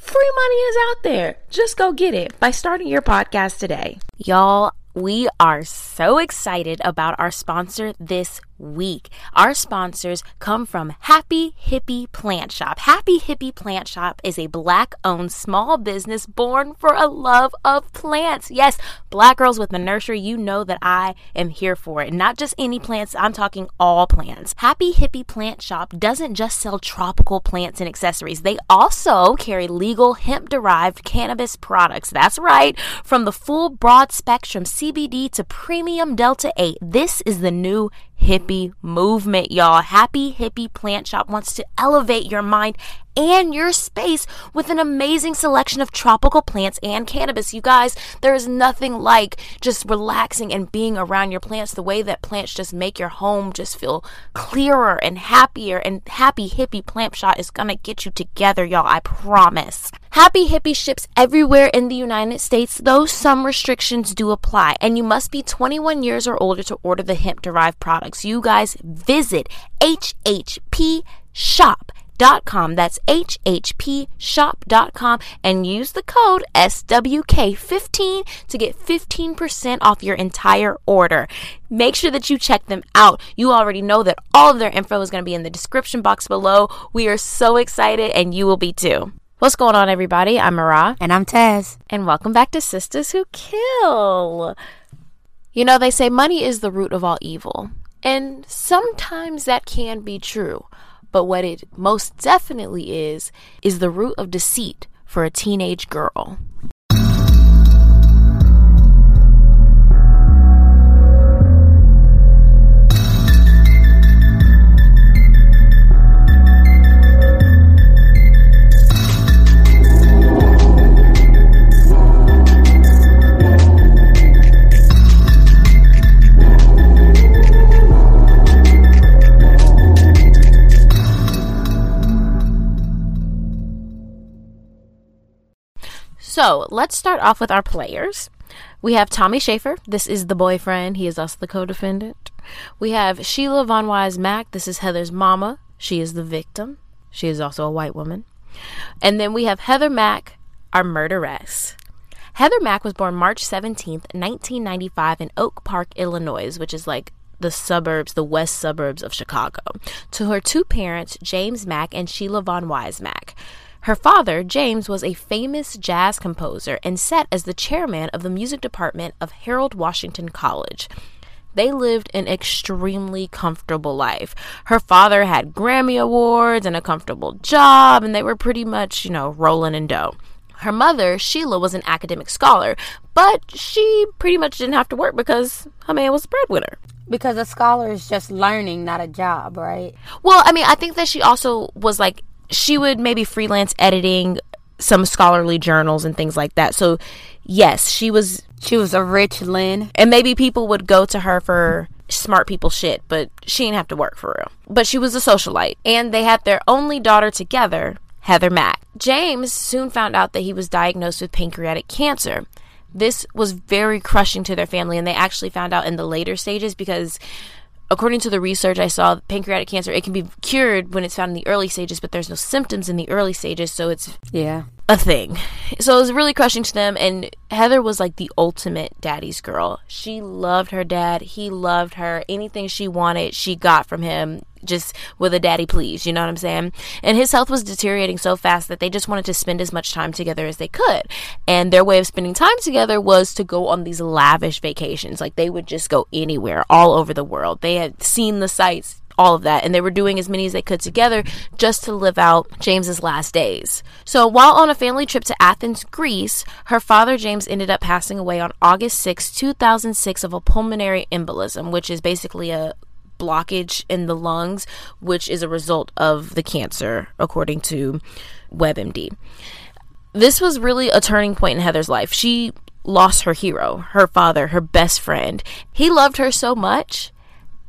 Free money is out there. Just go get it by starting your podcast today. Y'all, we are so excited about our sponsor this week. Our sponsors come from Happy Hippie Plant Shop. Happy Hippie Plant Shop is a black owned small business born for a love of plants. Yes, black girls with a nursery, you know that I am here for it. Not just any plants, I'm talking all plants. Happy Hippie Plant Shop doesn't just sell tropical plants and accessories, they also carry legal hemp derived cannabis products. That's right, from the full broad spectrum CBD to premium Delta 8. This is the new hippie movement, y'all. Happy Hippie Plant Shop wants to elevate your mind and your space with an amazing selection of tropical plants and cannabis. You guys, there is nothing like just relaxing and being around your plants the way that plants just make your home just feel clearer and happier. And Happy Hippie Plant Shop is gonna get you together, y'all. I promise. Happy Hippie ships everywhere in the United States, though some restrictions do apply, and you must be 21 years or older to order the hemp derived products. You guys visit HHP Shop shop.com. That's hhpshop.com and use the code SWK15 to get 15% off your entire order. Make sure that you check them out. You already know that all of their info is going to be in the description box below. We are so excited and you will be too. What's going on, everybody? I'm Mara. And I'm Taz. And welcome back to Sistas Who Kill. You know, they say money is the root of all evil. And sometimes that can be true. But what it most definitely is, is the root of deceit for a teenage girl. So let's start off with our players. We have Tommy Schaefer. This is the boyfriend. He is also the co defendant. We have Sheila Von Wiese Mack. This is Heather's mama. She is the victim. She is also a white woman. And then we have Heather Mack, our murderess. Heather Mack was born March 17th, 1995, in Oak Park, Illinois, which is like the suburbs, the west suburbs of Chicago, to her two parents, James Mack and Sheila Von Wiese Mack. Her father, James, was a famous jazz composer and sat as the chairman of the music department of Harold Washington College. They lived an extremely comfortable life. Her father had Grammy Awards and a comfortable job, and they were pretty much, you know, rolling in dough. Her mother, Sheila, was an academic scholar, but she pretty much didn't have to work because her man was a breadwinner. Because a scholar is just learning, not a job, right? Well, I mean, I think that she also was like she would maybe freelance editing some scholarly journals and things like that. So, yes, she was she was a rich Lynn, and maybe people would go to her for smart people shit, but she didn't have to work for real. But she was a socialite, and they had their only daughter together, Heather Mack. James soon found out that he was diagnosed with pancreatic cancer. This was very crushing to their family, and they actually found out in the later stages because according to the research I saw, pancreatic cancer it can be cured when it's found in the early stages, but there's no symptoms in the early stages, so it's yeah a thing. So it was really crushing to them. And Heather was like the ultimate daddy's girl. She loved her dad. He loved her. Anything she wanted, she got from him just with a daddy please. You know what I'm saying? And his health was deteriorating so fast that they just wanted to spend as much time together as they could. And their way of spending time together was to go on these lavish vacations. Like they would just go anywhere, all over the world. They had seen the sights all of that. And they were doing as many as they could together just to live out James's last days. So while on a family trip to Athens, Greece, her father James ended up passing away on August 6, 2006 of a pulmonary embolism, which is basically a blockage in the lungs, which is a result of the cancer, according to WebMD. This was really a turning point in Heather's life. She lost her hero, her father, her best friend. He loved her so much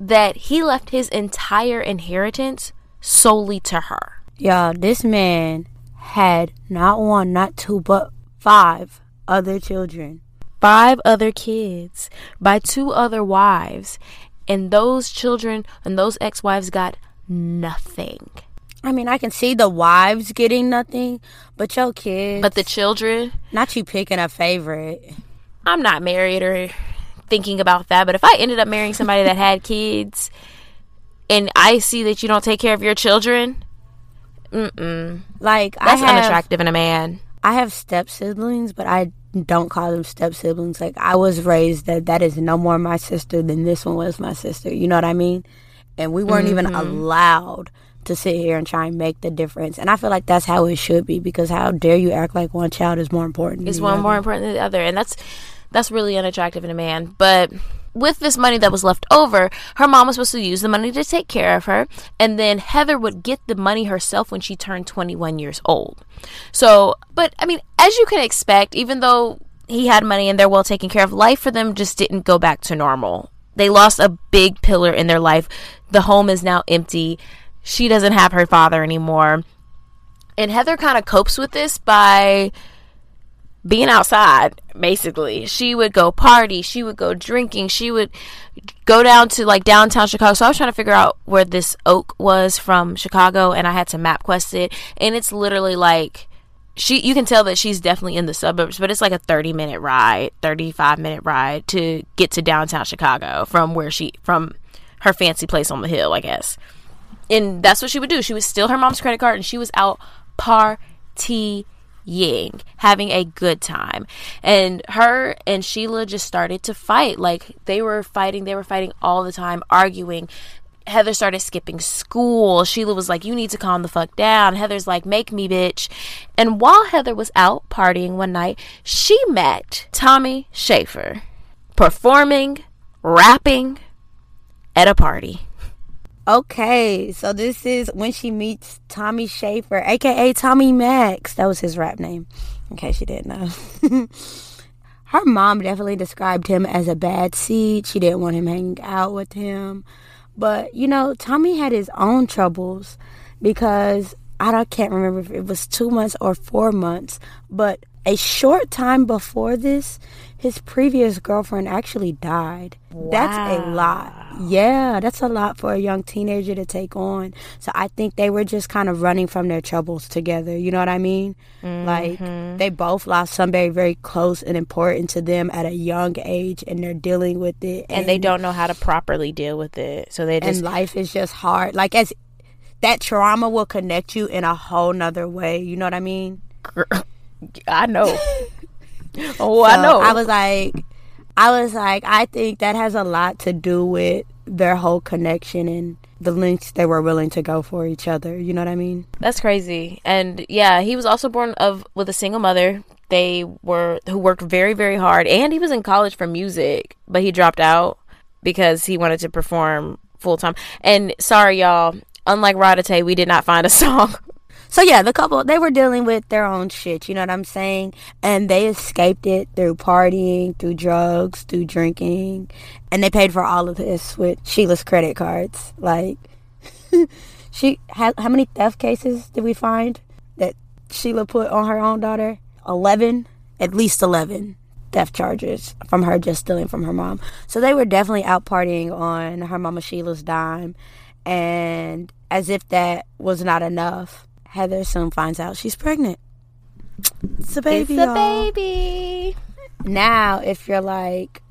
that he left his entire inheritance solely to her. Yeah, this man had not one, not two, but five other children. Five other kids by two other wives. And those children and those ex wives got nothing. I mean, I can see the wives getting nothing, but your kids. But the children. Not you picking a favorite. I'm not married or thinking about that. But if I ended up marrying somebody that had kids and I see that you don't take care of your children, mm-mm. Like, that's I have, unattractive in a man. I have step siblings, but I don't call them step siblings. Like, I was raised that that is no more my sister than this one was my sister. You know what I mean? And we weren't mm-hmm. even allowed to sit here and try and make the difference. And I feel like that's how it should be because how dare you act like one child is more important? Is one other? more important than the other, and that's that's really unattractive in a man. But with this money that was left over, her mom was supposed to use the money to take care of her, and then Heather would get the money herself when she turned 21 years old. So, but I mean, as you can expect, even though he had money and they're well taken care of, life for them just didn't go back to normal. They lost a big pillar in their life. The home is now empty. She doesn't have her father anymore. And Heather kind of copes with this by being outside basically. She would go party she would go drinking she would go down to like downtown chicago. So i was trying to figure out where this oak was from chicago and i had to MapQuest it. And it's literally like she you can tell that she's definitely in the suburbs but it's like a 30 minute ride 35 minute ride to get to downtown chicago from where she from her fancy place on the hill i guess. And that's what she would do. She would steal her mom's credit card and she was out party Ying having a good time. And her and Sheila just started to fight. Like they were fighting, they were fighting all the time, arguing. Heather started skipping school. Sheila was like, You need to calm the fuck down. Heather's like, Make me, bitch. And while Heather was out partying one night, she met Tommy Schaefer performing, rapping at a party. Okay, so this is when she meets Tommy Schaefer, aka Tommy Max. That was his rap name, in case you didn't know. Her mom definitely described him as a bad seed. She didn't want him hanging out with him. But, you know, Tommy had his own troubles because I can't remember if it was two months or four months, but a short time before this, his previous girlfriend actually died. Wow. That's a lot. Yeah, that's a lot for a young teenager to take on. So I think they were just kind of running from their troubles together. You know what I mean? Mm-hmm. Like they both lost somebody very close and important to them at a young age and they're dealing with it. And, and they don't know how to properly deal with it. So they just. And life is just hard. Like as that trauma will connect you in a whole nother way. You know what I mean? I know. oh, so I know. I was like, I was like, I think that has a lot to do with their whole connection and the lengths they were willing to go for each other. You know what I mean? That's crazy. And yeah, he was also born of with a single mother. They were who worked very very hard, and he was in college for music, but he dropped out because he wanted to perform full time. And sorry, y'all. Unlike Rodate, we did not find a song so yeah, the couple they were dealing with their own shit, you know what I'm saying? And they escaped it through partying, through drugs, through drinking, and they paid for all of this with Sheila's credit cards. Like she how, how many theft cases did we find that Sheila put on her own daughter? 11, at least 11 theft charges from her just stealing from her mom. So they were definitely out partying on her mama Sheila's dime and as if that was not enough, Heather soon finds out she's pregnant. It's a baby. it's a y'all. baby. Now, if you're like,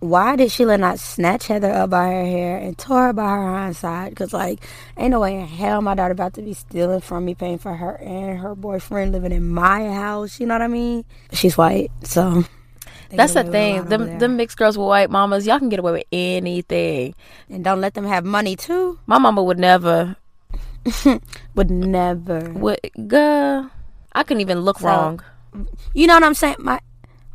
why did Sheila not snatch Heather up by her hair and tore her by her hind side? Because, like, ain't no way in hell my daughter about to be stealing from me, paying for her and her boyfriend living in my house. You know what I mean? She's white, so. That's the away with a thing. Them them mixed girls with white mamas, y'all can get away with anything. and don't let them have money, too. My mama would never. Would never. Would girl, I couldn't even look So- wrong. You know what I'm saying? My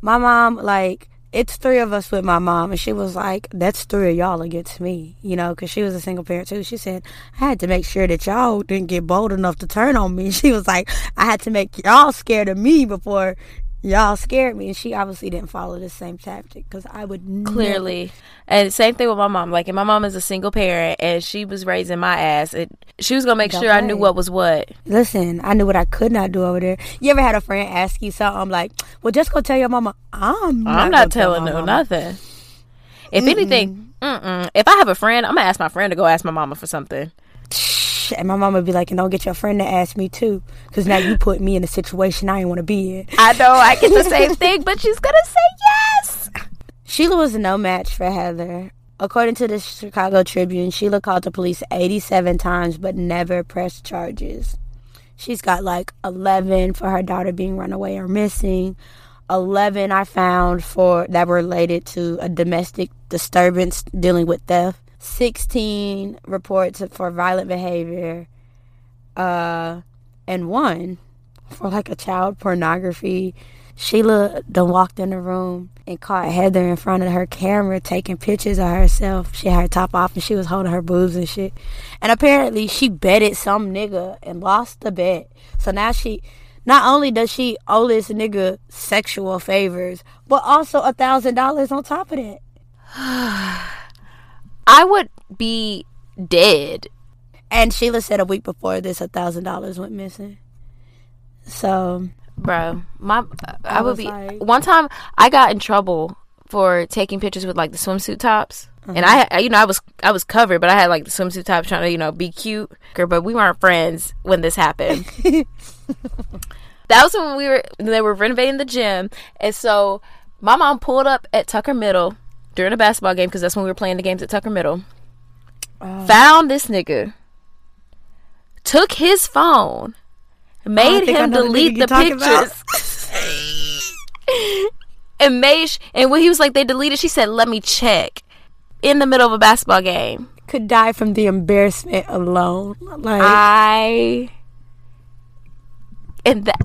my mom, like, it's three of us with my mom, and she was like, "That's three of y'all against me," you know, because she was a single parent too. She said, "I had to make sure that y'all didn't get bold enough to turn on me." She was like, "I had to make y'all scared of me before y'all scared me," and she obviously didn't follow the same tactic because I would never- Clearly, and same thing with my mom. Like, and my mom is a single parent, and she was raising my ass. It, she was gonna make sure I knew what was what. Listen, I knew what I could not do over there. You ever had a friend ask you something like, "Well, just go tell your mama." I'm not, I'm not telling my no nothing. If anything, mm-mm. if I have a friend, I'm gonna ask my friend to go ask my mama for something. And my mama would be like, and don't get your friend to ask me too, because now you put me in a situation I ain't want to be in. I know I get the same thing, but she's gonna say yes. Sheila was no match for Heather. According to the Chicago Tribune, Sheila called the police 87 times but never pressed charges. She's got like 11 for her daughter being run away or missing. 11 I found for that were related to a domestic disturbance dealing with theft. 16 reports for violent behavior. Uh and one for like a child pornography. Sheila done walked in the room and caught Heather in front of her camera taking pictures of herself. She had her top off and she was holding her boobs and shit. And apparently she betted some nigga and lost the bet. So now she not only does she owe this nigga sexual favors, but also a thousand dollars on top of that. I would be dead. And Sheila said a week before this a thousand dollars went missing. So bro. My I, I would be like- one time I got in trouble for taking pictures with like the swimsuit tops. Uh-huh. And I, I- you know, I was I was covered, but I had like the swimsuit tops trying to, you know, be cute. But we weren't friends when this happened. that was when we were they were renovating the gym, and so my mom pulled up at Tucker Middle during a basketball game because that's when we were playing the games at Tucker Middle. Oh. Found this nigga, took his phone, oh, made Oh, him know the delete the about. pictures. and made sh- and when he was like they deleted, she said, "Let me check." In the middle of a basketball game, could die from the embarrassment alone. Like I and that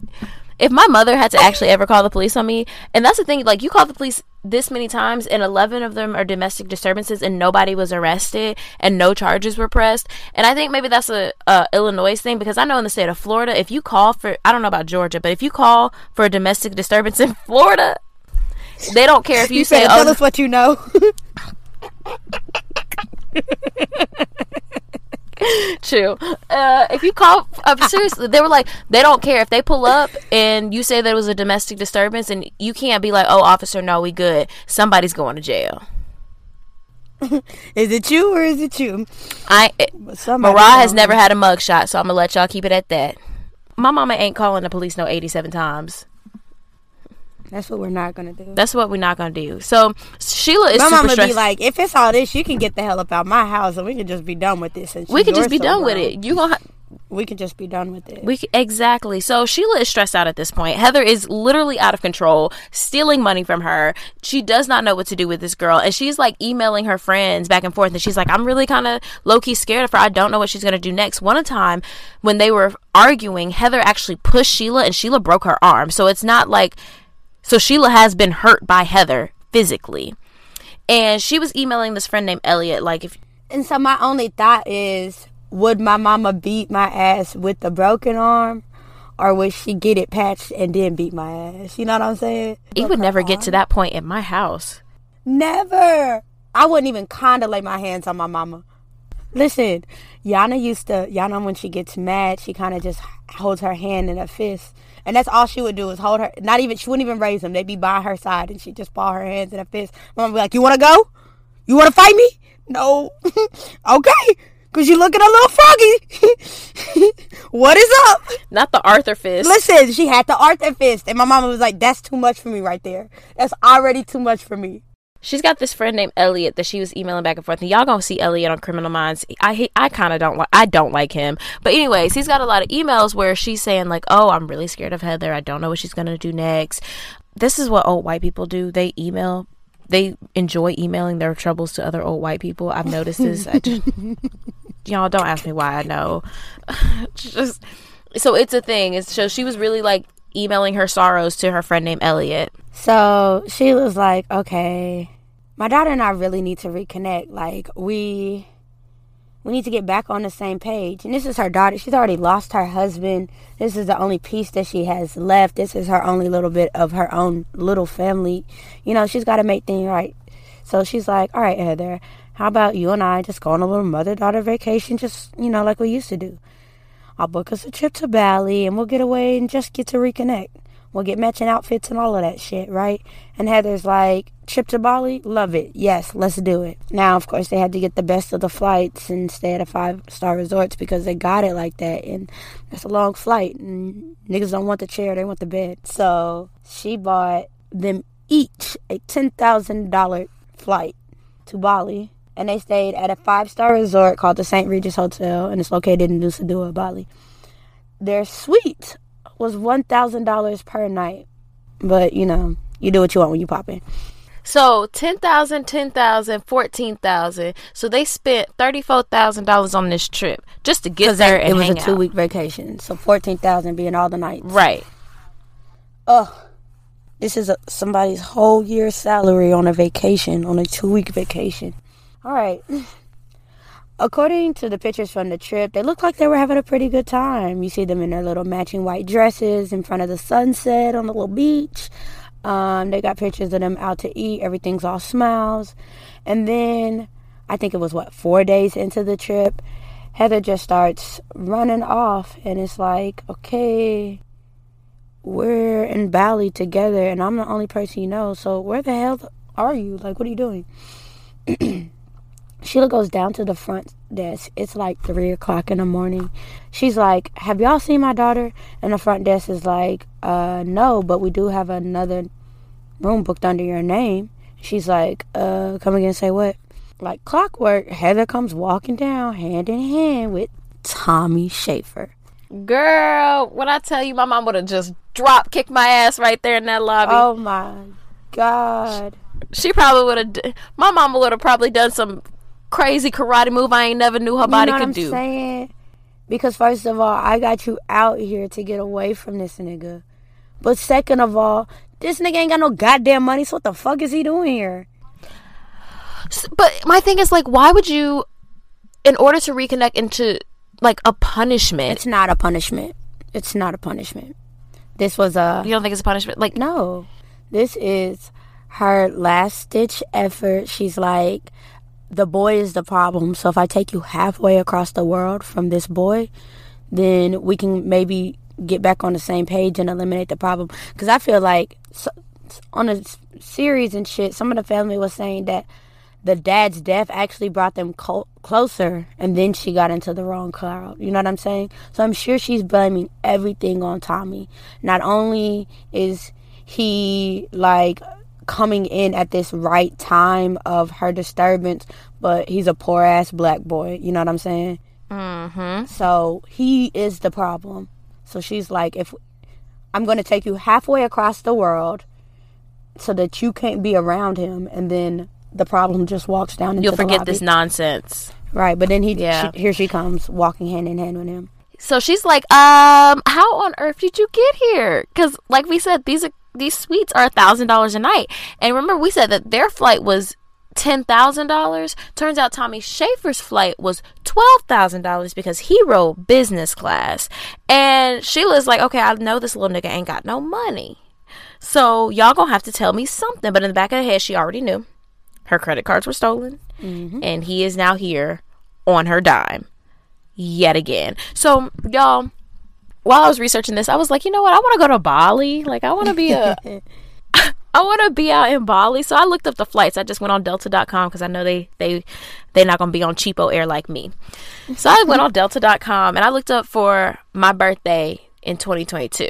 if my mother had to actually ever call the police on me, and that's the thing, like you call the police this many times, and eleven of them are domestic disturbances, and nobody was arrested, and no charges were pressed, and I think maybe that's a, a Illinois thing because I know in the state of Florida, if you call for, I don't know about Georgia, but if you call for a domestic disturbance in Florida, they don't care if you, you say, "Oh, tell us what you know. True. Uh, if you call, uh, seriously, they were like, they don't care if they pull up and you say that it was a domestic disturbance, and you can't be like, oh, officer, no, we good. Somebody's going to jail. is it you or is it you? I, Somebody Mariah has never had a mug shot, so I'm gonna let y'all keep it at that. My mama ain't calling the police no 87 times. That's what we're not gonna do. That's what we're not gonna do. So Sheila is My mama stressed. be like, if it's all this, you can get the hell up out my house, and we can just be done with this. And we can just be yours done so with it. You gonna. Ha- We can just be done with it. We c- exactly. So Sheila is stressed out at this point. Heather is literally out of control, stealing money from her. She does not know what to do with this girl, and she's like emailing her friends back and forth. And she's like, "I'm really kind of low key scared of her. I don't know what she's gonna do next." One time when they were arguing, Heather actually pushed Sheila, and Sheila broke her arm. So it's not like so Sheila has been hurt by Heather physically, and she was emailing this friend named Elliot, like if And so my only thought is, would my mama beat my ass with the broken arm, or would she get it patched and then beat my ass? You know what I'm saying? he would never get to that point in my house. Never. I wouldn't even kind of lay my hands on my mama. Listen, Yana used to, Yana, when she gets mad, she kind of just holds her hand in a fist. And that's all she would do is hold her, not even, she wouldn't even raise them. They'd be by her side and she'd just ball her hands in a fist. Mama would be like, You want to go? You want to fight me? No. okay. Cause you looking a little froggy. what is up? Not the Arthur fist. Listen, she had the Arthur fist, and my mama was like, "That's too much for me right there. That's already too much for me." She's got this friend named Elliot that she was emailing back and forth, and y'all gonna see Elliot on Criminal Minds. I I kind of don't like I don't like him, but anyways, he's got a lot of emails where she's saying like, "Oh, I'm really scared of Heather. I don't know what she's gonna do next." This is what old white people do. They email they enjoy emailing their troubles to other old white people. I've noticed this. Just, y'all don't ask me why I know. just so it's a thing. It's, so she was really like emailing her sorrows to her friend named Elliot. So she was like, "Okay, my daughter and I really need to reconnect. Like we." we need to get back on the same page. And this is her daughter. She's already lost her husband. This is the only piece that she has left. This is her only little bit of her own little family. You know, she's got to make things right. So she's like, all right, Heather, how about you and I just go on a little mother daughter vacation, just, you know, like we used to do? I'll book us a trip to Bali and we'll get away and just get to reconnect. We'll get matching outfits and all of that shit, right? And Heather's like, trip to Bali? Love it. Yes, let's do it. Now, of course, they had to get the best of the flights and stay at a five star resorts because they got it like that. And that's a long flight. And niggas don't want the chair, they want the bed. So she bought them each a $10,000 flight to Bali. And they stayed at a five star resort called the St. Regis Hotel. And it's located in Nusa Dua, Bali. Their suite was $1,000 per night. But, you know, you do what you want when you pop in. So 10,000, 10,000, 14,000. So they spent $34,000 on this trip just to get there and It was a two out. week vacation. So 14000 being all the nights. Right. Ugh. This is a, somebody's whole year's salary on a vacation, on a two week vacation. All right. According to the pictures from the trip, they look like they were having a pretty good time. You see them in their little matching white dresses in front of the sunset on the little beach. Um, they got pictures of them out to eat. Everything's all smiles. And then, I think it was what, four days into the trip, Heather just starts running off. And it's like, okay, we're in Bali together and I'm the only person you know. So where the hell are you? Like, what are you doing? Sheila goes down to the front desk. It's like three o'clock in the morning. She's like, "Have y'all seen my daughter?" And the front desk is like, "Uh, no, but we do have another room booked under your name." She's like, "Uh, come again? Say what?" Like clockwork, Heather comes walking down hand in hand with Tommy Schaefer. Girl, when I tell you my mom would have just drop kicked my ass right there in that lobby. Oh my god! She probably would have. My mama would have probably done some crazy karate move I ain't never knew her body you know could I'm do. Saying? Because first of all, I got you out here to get away from this nigga. But second of all, this nigga ain't got no goddamn money, so what the fuck is he doing here? But my thing is like, why would you, in order to reconnect into like a punishment? It's not a punishment. It's not a punishment. This was a You don't think it's a punishment? Like, no. This is her last ditch effort. She's like, the boy is the problem. So if I take you halfway across the world from this boy, then we can maybe get back on the same page and eliminate the problem. Because I feel like so, on a series and shit, some of the family was saying that the dad's death actually brought them co- closer, and then she got into the wrong crowd. You know what I'm saying? So I'm sure she's blaming everything on Tommy. Not only is he like coming in at this right time of her disturbance, but he's a poor ass black boy. You know what I'm saying? Mm-hmm. So he is the problem. So she's like, if I'm going to take you halfway across the world so that you can't be around him, and then the problem just walks down into you'll forget this nonsense. Right, but then he, Yeah. she, here she comes walking hand in hand with him. So she's like, um, how on earth did you get here? Because, like we said, these are these suites are a thousand dollars a night. And remember, we said that their flight was ten thousand dollars. Turns out Tommy Schaefer's flight was twelve thousand dollars because he rode business class. And Sheila's like, okay, I know this little nigga ain't got no money, so y'all gonna have to tell me something. But in the back of her head, she already knew her credit cards were stolen, mm-hmm. and he is now here on her dime yet again. So, y'all, while I was researching this, I was like, you know what? I want to go to Bali. Like, I want to be a. I want to be out in Bali. So I looked up the flights. I just went on delta.com because I know they they they're not going to be on CheapOair like me. So I went on delta.com and I looked up for my birthday in 2022.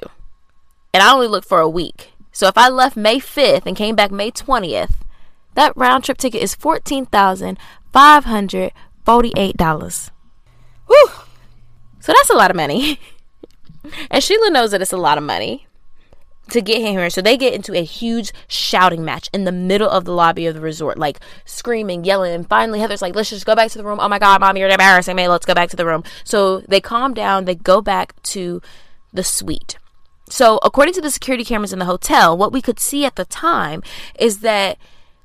And I only looked for a week. So if I left May 5th and came back May 20th, that round trip ticket is $14,548. Whew. So that's a lot of money. And Sheila knows that it's a lot of money to get him here. So they get into a huge shouting match in the middle of the lobby of the resort, like screaming, yelling. And finally, Heather's like, let's just go back to the room. Oh my God, mom, you're embarrassing me. Let's go back to the room. So they calm down. They go back to the suite. So, according to the security cameras in the hotel, what we could see at the time is that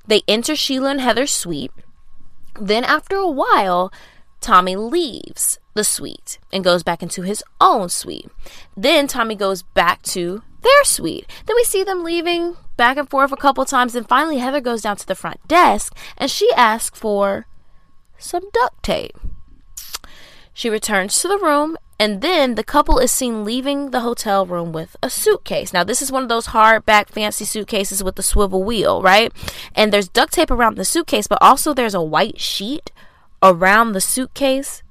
they enter Sheila and Heather's suite. Then, after a while, Tommy leaves the suite and goes back into his own suite. Then Tommy goes back to their suite. Then we see them leaving back and forth a couple times, and finally Heather goes down to the front desk and she asks for some duct tape. She returns to the room, and then the couple is seen leaving the hotel room with a suitcase. Now, this is one of those hardback fancy suitcases with the swivel wheel, right? And there's duct tape around the suitcase, but also there's a white sheet around the suitcase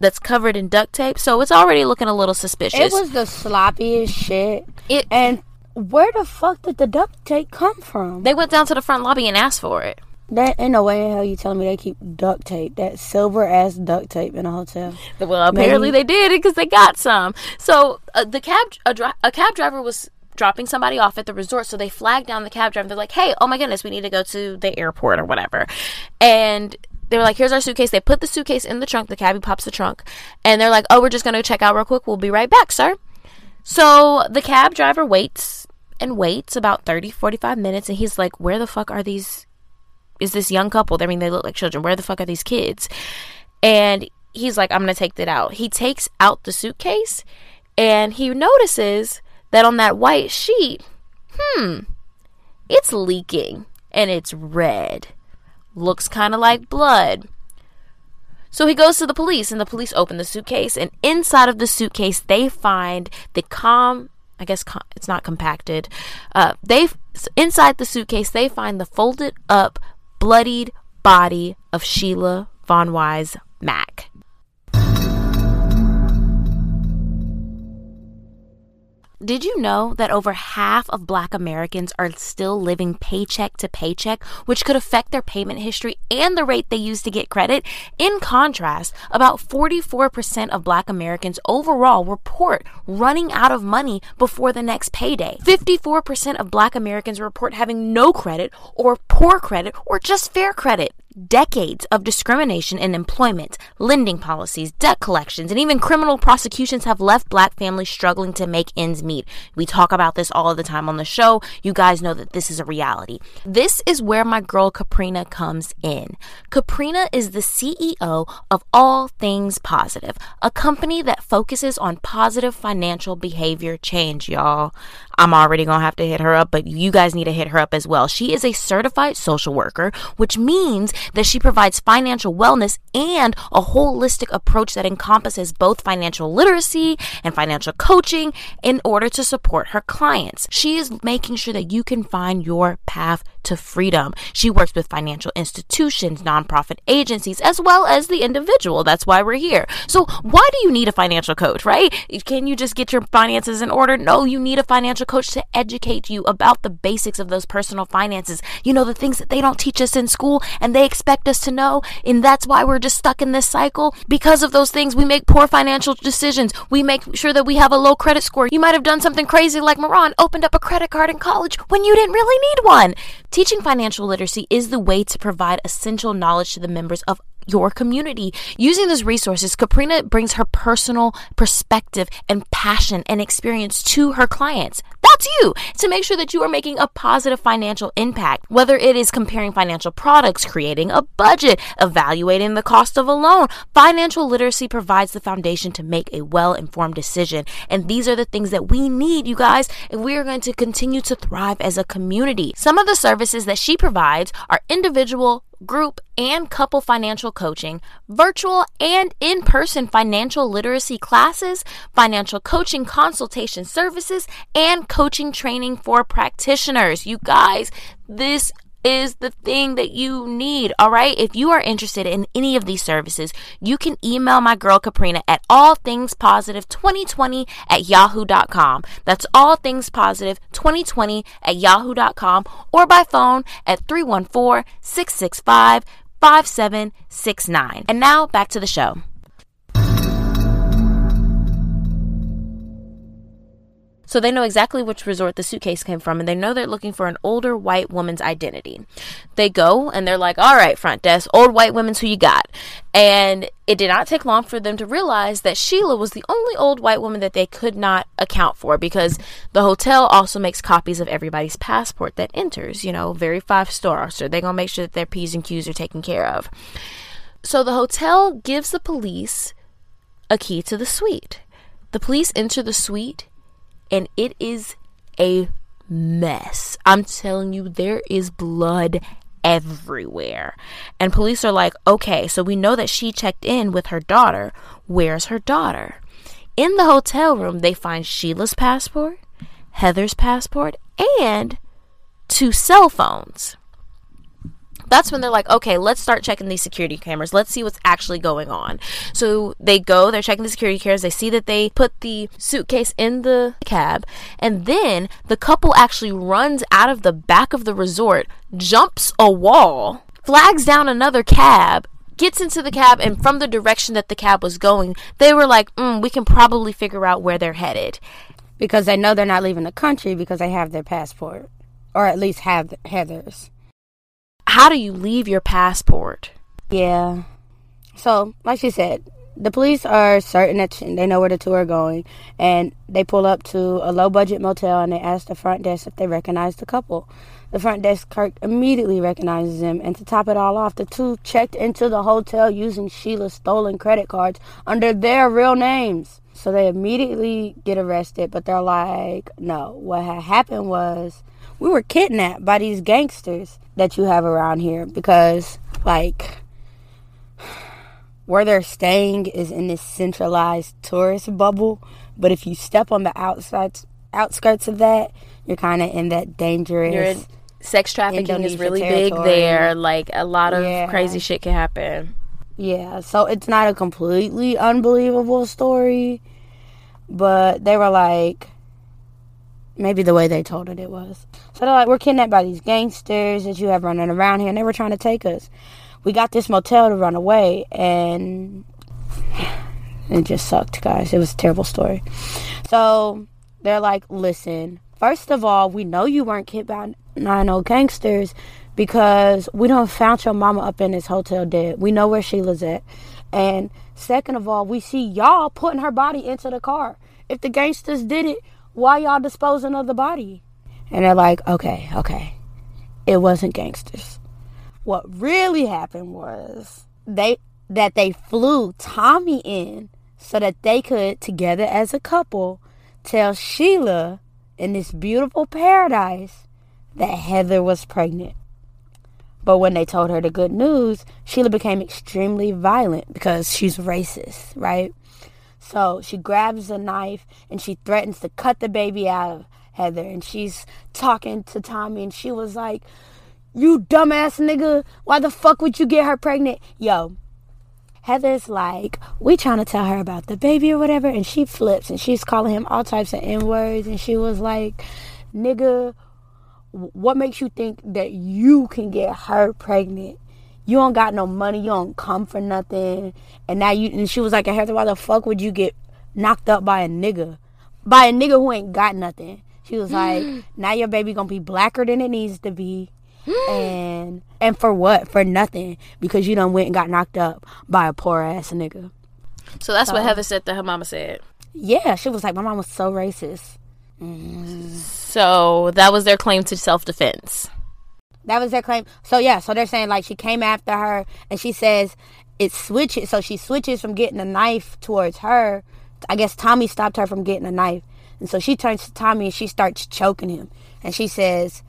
that's covered in duct tape. So it's already looking a little suspicious. It was the sloppiest shit. It and where the fuck did the duct tape come from? They went down to the front lobby and asked for it. That ain't no way in hell you telling me they keep duct tape, that silver ass duct tape in a hotel. Well, apparently Maybe. they did it because they got some. So uh, the cab, a, dri- a cab driver was dropping somebody off at the resort. So they flagged down the cab driver. They're like, hey, oh my goodness, we need to go to the airport or whatever. And they were like, here's our suitcase. They put the suitcase in the trunk. The cabbie pops the trunk. And they're like, oh, we're just going to check out real quick. We'll be right back, sir. So the cab driver waits and waits about 30, 45 minutes. And he's like, where the fuck are these? Is this young couple? I mean, they look like children. Where the fuck are these kids? And he's like, I'm going to take that out. He takes out the suitcase and he notices that on that white sheet, hmm, it's leaking and it's red looks kind of like blood. So he goes to the police, and the police open the suitcase, and inside of the suitcase, they find the com. I guess com, it's not compacted. Uh, they inside the suitcase, they find the folded up, bloodied body of Sheila Von Wiese Mack. Did you know that over half of black Americans are still living paycheck to paycheck, which could affect their payment history and the rate they use to get credit? In contrast, about 44% of black Americans overall report running out of money before the next payday. 54% of black Americans report having no credit or poor credit or just fair credit decades of discrimination in employment, lending policies, debt collections, and even criminal prosecutions have left black families struggling to make ends meet. We talk about this all the time on the show. You guys know that this is a reality. This is where my girl Caprina comes in. Caprina is the CEO of All Things Positive, a company that focuses on positive financial behavior change, y'all. I'm already going to have to hit her up, but you guys need to hit her up as well. She is a certified social worker, which means that she provides financial wellness and a holistic approach that encompasses both financial literacy and financial coaching in order to support her clients. She is making sure that you can find your path to freedom. She works with financial institutions, nonprofit agencies, as well as the individual. That's why we're here. So, why do you need a financial coach, right? Can you just get your finances in order? No, you need a financial coach to educate you about the basics of those personal finances. You know, the things that they don't teach us in school and they expect us to know. And that's why we're just stuck in this cycle. Because of those things, we make poor financial decisions. We make sure that we have a low credit score. You might have done something crazy like Moran, opened up a credit card in college when you didn't really need one. Teaching financial literacy is the way to provide essential knowledge to the members of your community. Using those resources, Caprina brings her personal perspective and passion and experience to her clients. That's you to make sure that you are making a positive financial impact, whether it is comparing financial products, creating a budget, evaluating the cost of a loan. Financial literacy provides the foundation to make a well informed decision. And these are the things that we need, you guys, if we are going to continue to thrive as a community. Some of the services that she provides are individual group, and couple financial coaching, virtual and in person financial literacy classes, financial coaching consultation services, and coaching training for practitioners. You guys, this is the thing that you need. All right. If you are interested in any of these services, you can email my girl Kaprina at allthingspositive2020 at yahoo.com. That's allthingspositive2020 at yahoo.com or by phone at 314 665 5769. And now back to the show. So they know exactly which resort the suitcase came from, and they know they're looking for an older white woman's identity. They go and they're like, all right, front desk, old white women's who you got. And it did not take long for them to realize that Sheila was the only old white woman that they could not account for because the hotel also makes copies of everybody's passport that enters, you know, very five star. So they're going to make sure that their P's and Q's are taken care of. So the hotel gives the police a key to the suite. The police enter the suite and it is a mess. I'm telling you, there is blood everywhere. And police are like, okay, so we know that she checked in with her daughter. Where's her daughter? In the hotel room, they find Sheila's passport, Heather's passport, and two cell phones that's when they're like, okay, let's start checking these security cameras. Let's see what's actually going on. So they go, they're checking the security cameras. They see that they put the suitcase in the cab. And then the couple actually runs out of the back of the resort, jumps a wall, flags down another cab, gets into the cab and from the direction that the cab was going, they were like, mm, we can probably figure out where they're headed. Because they know they're not leaving the country because they have their passport. Or at least have Heather's how do you leave your passport? Yeah. So, like she said, the police are certain that they know where the two are going, and they pull up to a low budget motel and they ask the front desk if they recognize the couple. The front desk clerk immediately recognizes them, and to top it all off, the two checked into the hotel using Sheila's stolen credit cards under their real names. So they immediately get arrested, but they're like, no, what had happened was we were kidnapped by these gangsters that you have around here because like where they're staying is in this centralized tourist bubble but if you step on the outside outskirts of that you're kind of in that dangerous sex trafficking Indonesia is really territory. big there like a lot of yeah. crazy shit can happen yeah so it's not a completely unbelievable story but they were like maybe the way they told it it was. So they're like, we're kidnapped by these gangsters that you have running around here, and they were trying to take us. We got this motel to run away, and it just sucked, guys. It was a terrible story. So they're like, listen, first of all, we know you weren't kidnapped by nine old gangsters because we don't found your mama up in this hotel dead. We know where she Sheila's at. And second of all, we see y'all putting her body into the car. If the gangsters did it, why y'all disposing of the body? And they're like, okay, okay. It wasn't gangsters. What really happened was they that they flew Tommy in so that they could, together as a couple, tell Sheila in this beautiful paradise that Heather was pregnant. But when they told her the good news, Sheila became extremely violent because she's racist, right? So she grabs a knife and she threatens to cut the baby out of Heather. And she's talking to Tommy and she was like, You dumbass nigga, why the fuck would you get her pregnant? Yo, Heather's like, we trying to tell her about the baby or whatever, and she flips and she's calling him all types of N words, and she was like, nigga, what makes you think that you can get her pregnant? You don't got no money, you don't come for nothing. And now you and she was like, Heather, why the fuck would you get knocked up by a nigga? By a nigga who ain't got nothing. She was like, now your baby gonna be blacker than it needs to be. and and for what? For nothing. Because you done went and got knocked up by a poor ass nigga. So that's so, what Heather said that her mama said. Yeah, she was like, My mom was so racist. Mm. So that was their claim to self defense. That was their claim. So yeah, so they're saying like she came after her and she says it switches. So she switches from getting a knife towards her. I guess Tommy stopped her from getting a knife. And so she turns to Tommy and she starts choking him. And she says,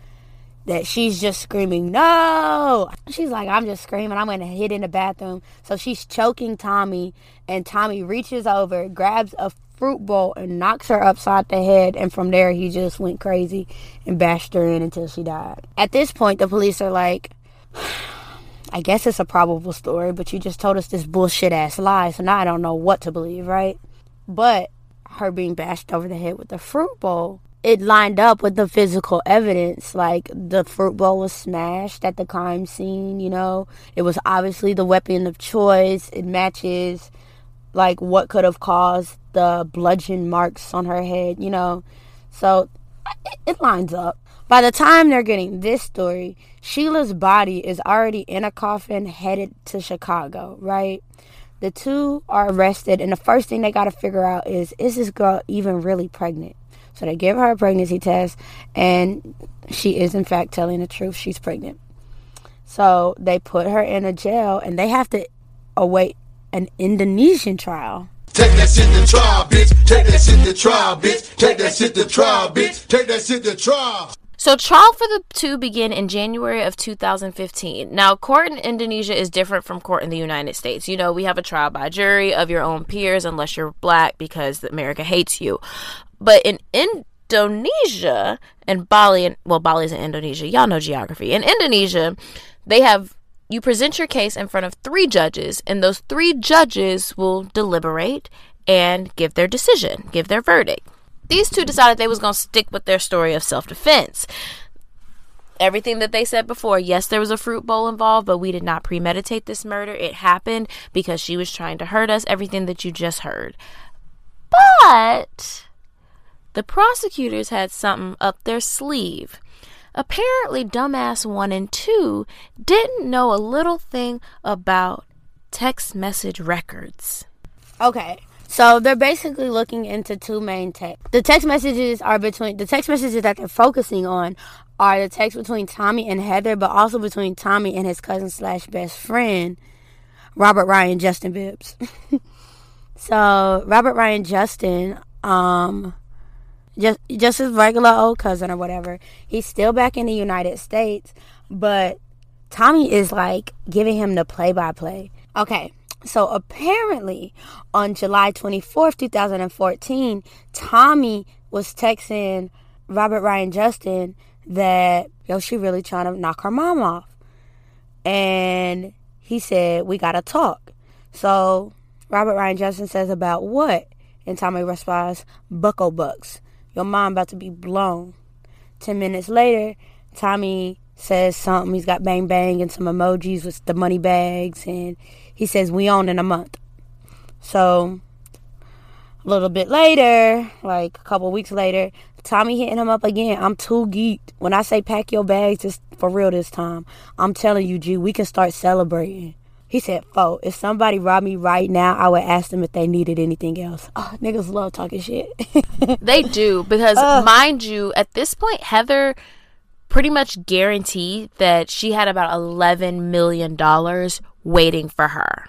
that she's just screaming, No! She's like, I'm just screaming. I'm going to hit in the bathroom. So she's choking Tommy, and Tommy reaches over, grabs a fruit bowl, and knocks her upside the head. And from there, he just went crazy and bashed her in until she died. At this point, the police are like, I guess it's a probable story, but you just told us this bullshit ass lie, so now I don't know what to believe, right? But her being bashed over the head with the fruit bowl it lined up with the physical evidence. Like the fruit bowl was smashed at the crime scene, you know. It was obviously the weapon of choice. It matches like what could have caused the bludgeon marks on her head, you know. So it, it lines up. By the time they're getting this story, Sheila's body is already in a coffin headed to Chicago, right? The two are arrested, and the first thing they got to figure out is is this girl even really pregnant? So they give her a pregnancy test, and she is, in fact, telling the truth. She's pregnant. So they put her in a jail, and they have to await an Indonesian trial. Take that shit to trial, bitch. Take that shit to trial, bitch. Take that shit to trial, bitch. Take that shit to trial. So trial for the two begin in January of 2015. Now, court in Indonesia is different from court in the United States. You know, we have a trial by jury of your own peers unless you're black because America hates you. But in Indonesia and Bali, and well, Bali's in Indonesia. Y'all know geography. In Indonesia, they have you present your case in front of three judges, and those three judges will deliberate and give their decision, give their verdict. These two decided they was gonna stick with their story of self-defense. Everything that they said before, yes, there was a fruit bowl involved, but we did not premeditate this murder. It happened because she was trying to hurt us. Everything that you just heard. But the prosecutors had something up their sleeve. Apparently, Dumbass 1 and 2 didn't know a little thing about text message records. Okay, so they're basically looking into two main text. The text messages are between the text messages that they're focusing on are the text between Tommy and Heather, but also between Tommy and his cousin slash best friend, Robert Ryan Justin Bibbs. so Robert Ryan Justin, um, just just his regular old cousin or whatever. He's still back in the United States, but Tommy is like giving him the play by play. Okay. So apparently on July 24th, 2014, Tommy was texting Robert Ryan Justin that yo she really trying to knock her mom off. And he said, "We got to talk." So Robert Ryan Justin says about what? And Tommy responds, "Bucko bucks." Your mom about to be blown. Ten minutes later, Tommy says something. He's got bang bang and some emojis with the money bags, and he says we own in a month. So a little bit later, like a couple weeks later, Tommy hitting him up again. I'm too geeked. When I say pack your bags, it's for real this time. I'm telling you, G, we can start celebrating. He said, "Fo, if somebody robbed me right now, I would ask them if they needed anything else." Oh, niggas love talking shit. they do because, uh, mind you, at this point, Heather pretty much guaranteed that she had about eleven million dollars waiting for her,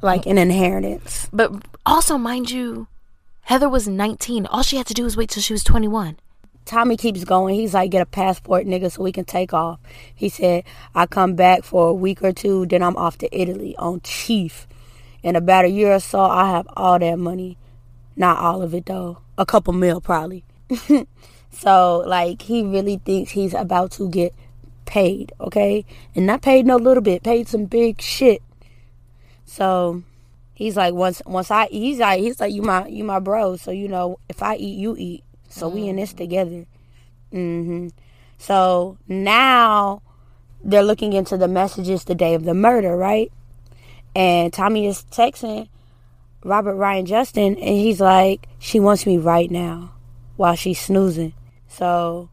like an inheritance. But also, mind you, Heather was nineteen. All she had to do was wait till she was twenty-one. Tommy keeps going. He's like, get a passport, nigga, so we can take off. He said, I come back for a week or two, then I'm off to Italy on Chief. In about a year or so, I have all that money. Not all of it, though. A couple mil, probably. so, like, he really thinks he's about to get paid, okay? And not paid no little bit, paid some big shit. So, he's like, once once I he's like he's like you my you my bro, so you know if I eat you eat. So we in this together. hmm So now they're looking into the messages the day of the murder, right? And Tommy is texting Robert Ryan Justin, and he's like, "She wants me right now," while she's snoozing. So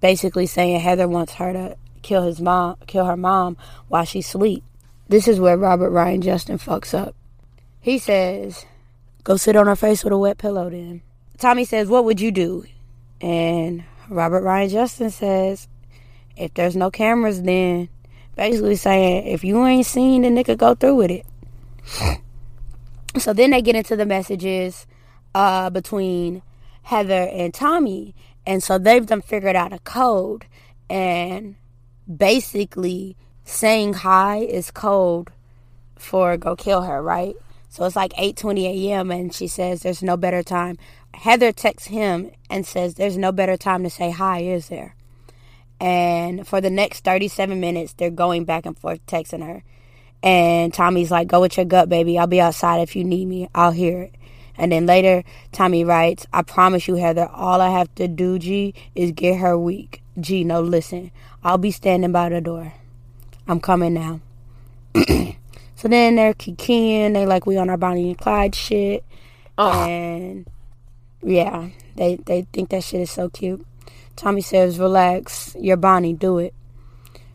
basically saying Heather wants her to kill his mom, kill her mom while she's sleep. This is where Robert Ryan Justin fucks up. He says, "Go sit on her face with a wet pillow, then." Tommy says, What would you do? And Robert Ryan Justin says, If there's no cameras, then basically saying, If you ain't seen, the nigga go through with it. so then they get into the messages uh, between Heather and Tommy. And so they've done figured out a code. And basically saying hi is code for go kill her, right? So it's like 8:20 a.m. and she says there's no better time. Heather texts him and says there's no better time to say hi, is there? And for the next 37 minutes, they're going back and forth texting her. And Tommy's like, "Go with your gut, baby. I'll be outside if you need me. I'll hear it." And then later, Tommy writes, I promise you, Heather, all I have to do, G, is get her weak. G, no, listen. I'll be standing by the door. I'm coming now. so then they're kikiing. They like, we on our Bonnie and Clyde shit. Oh. And yeah, they, they think that shit is so cute. Tommy says, relax. You're Bonnie. Do it.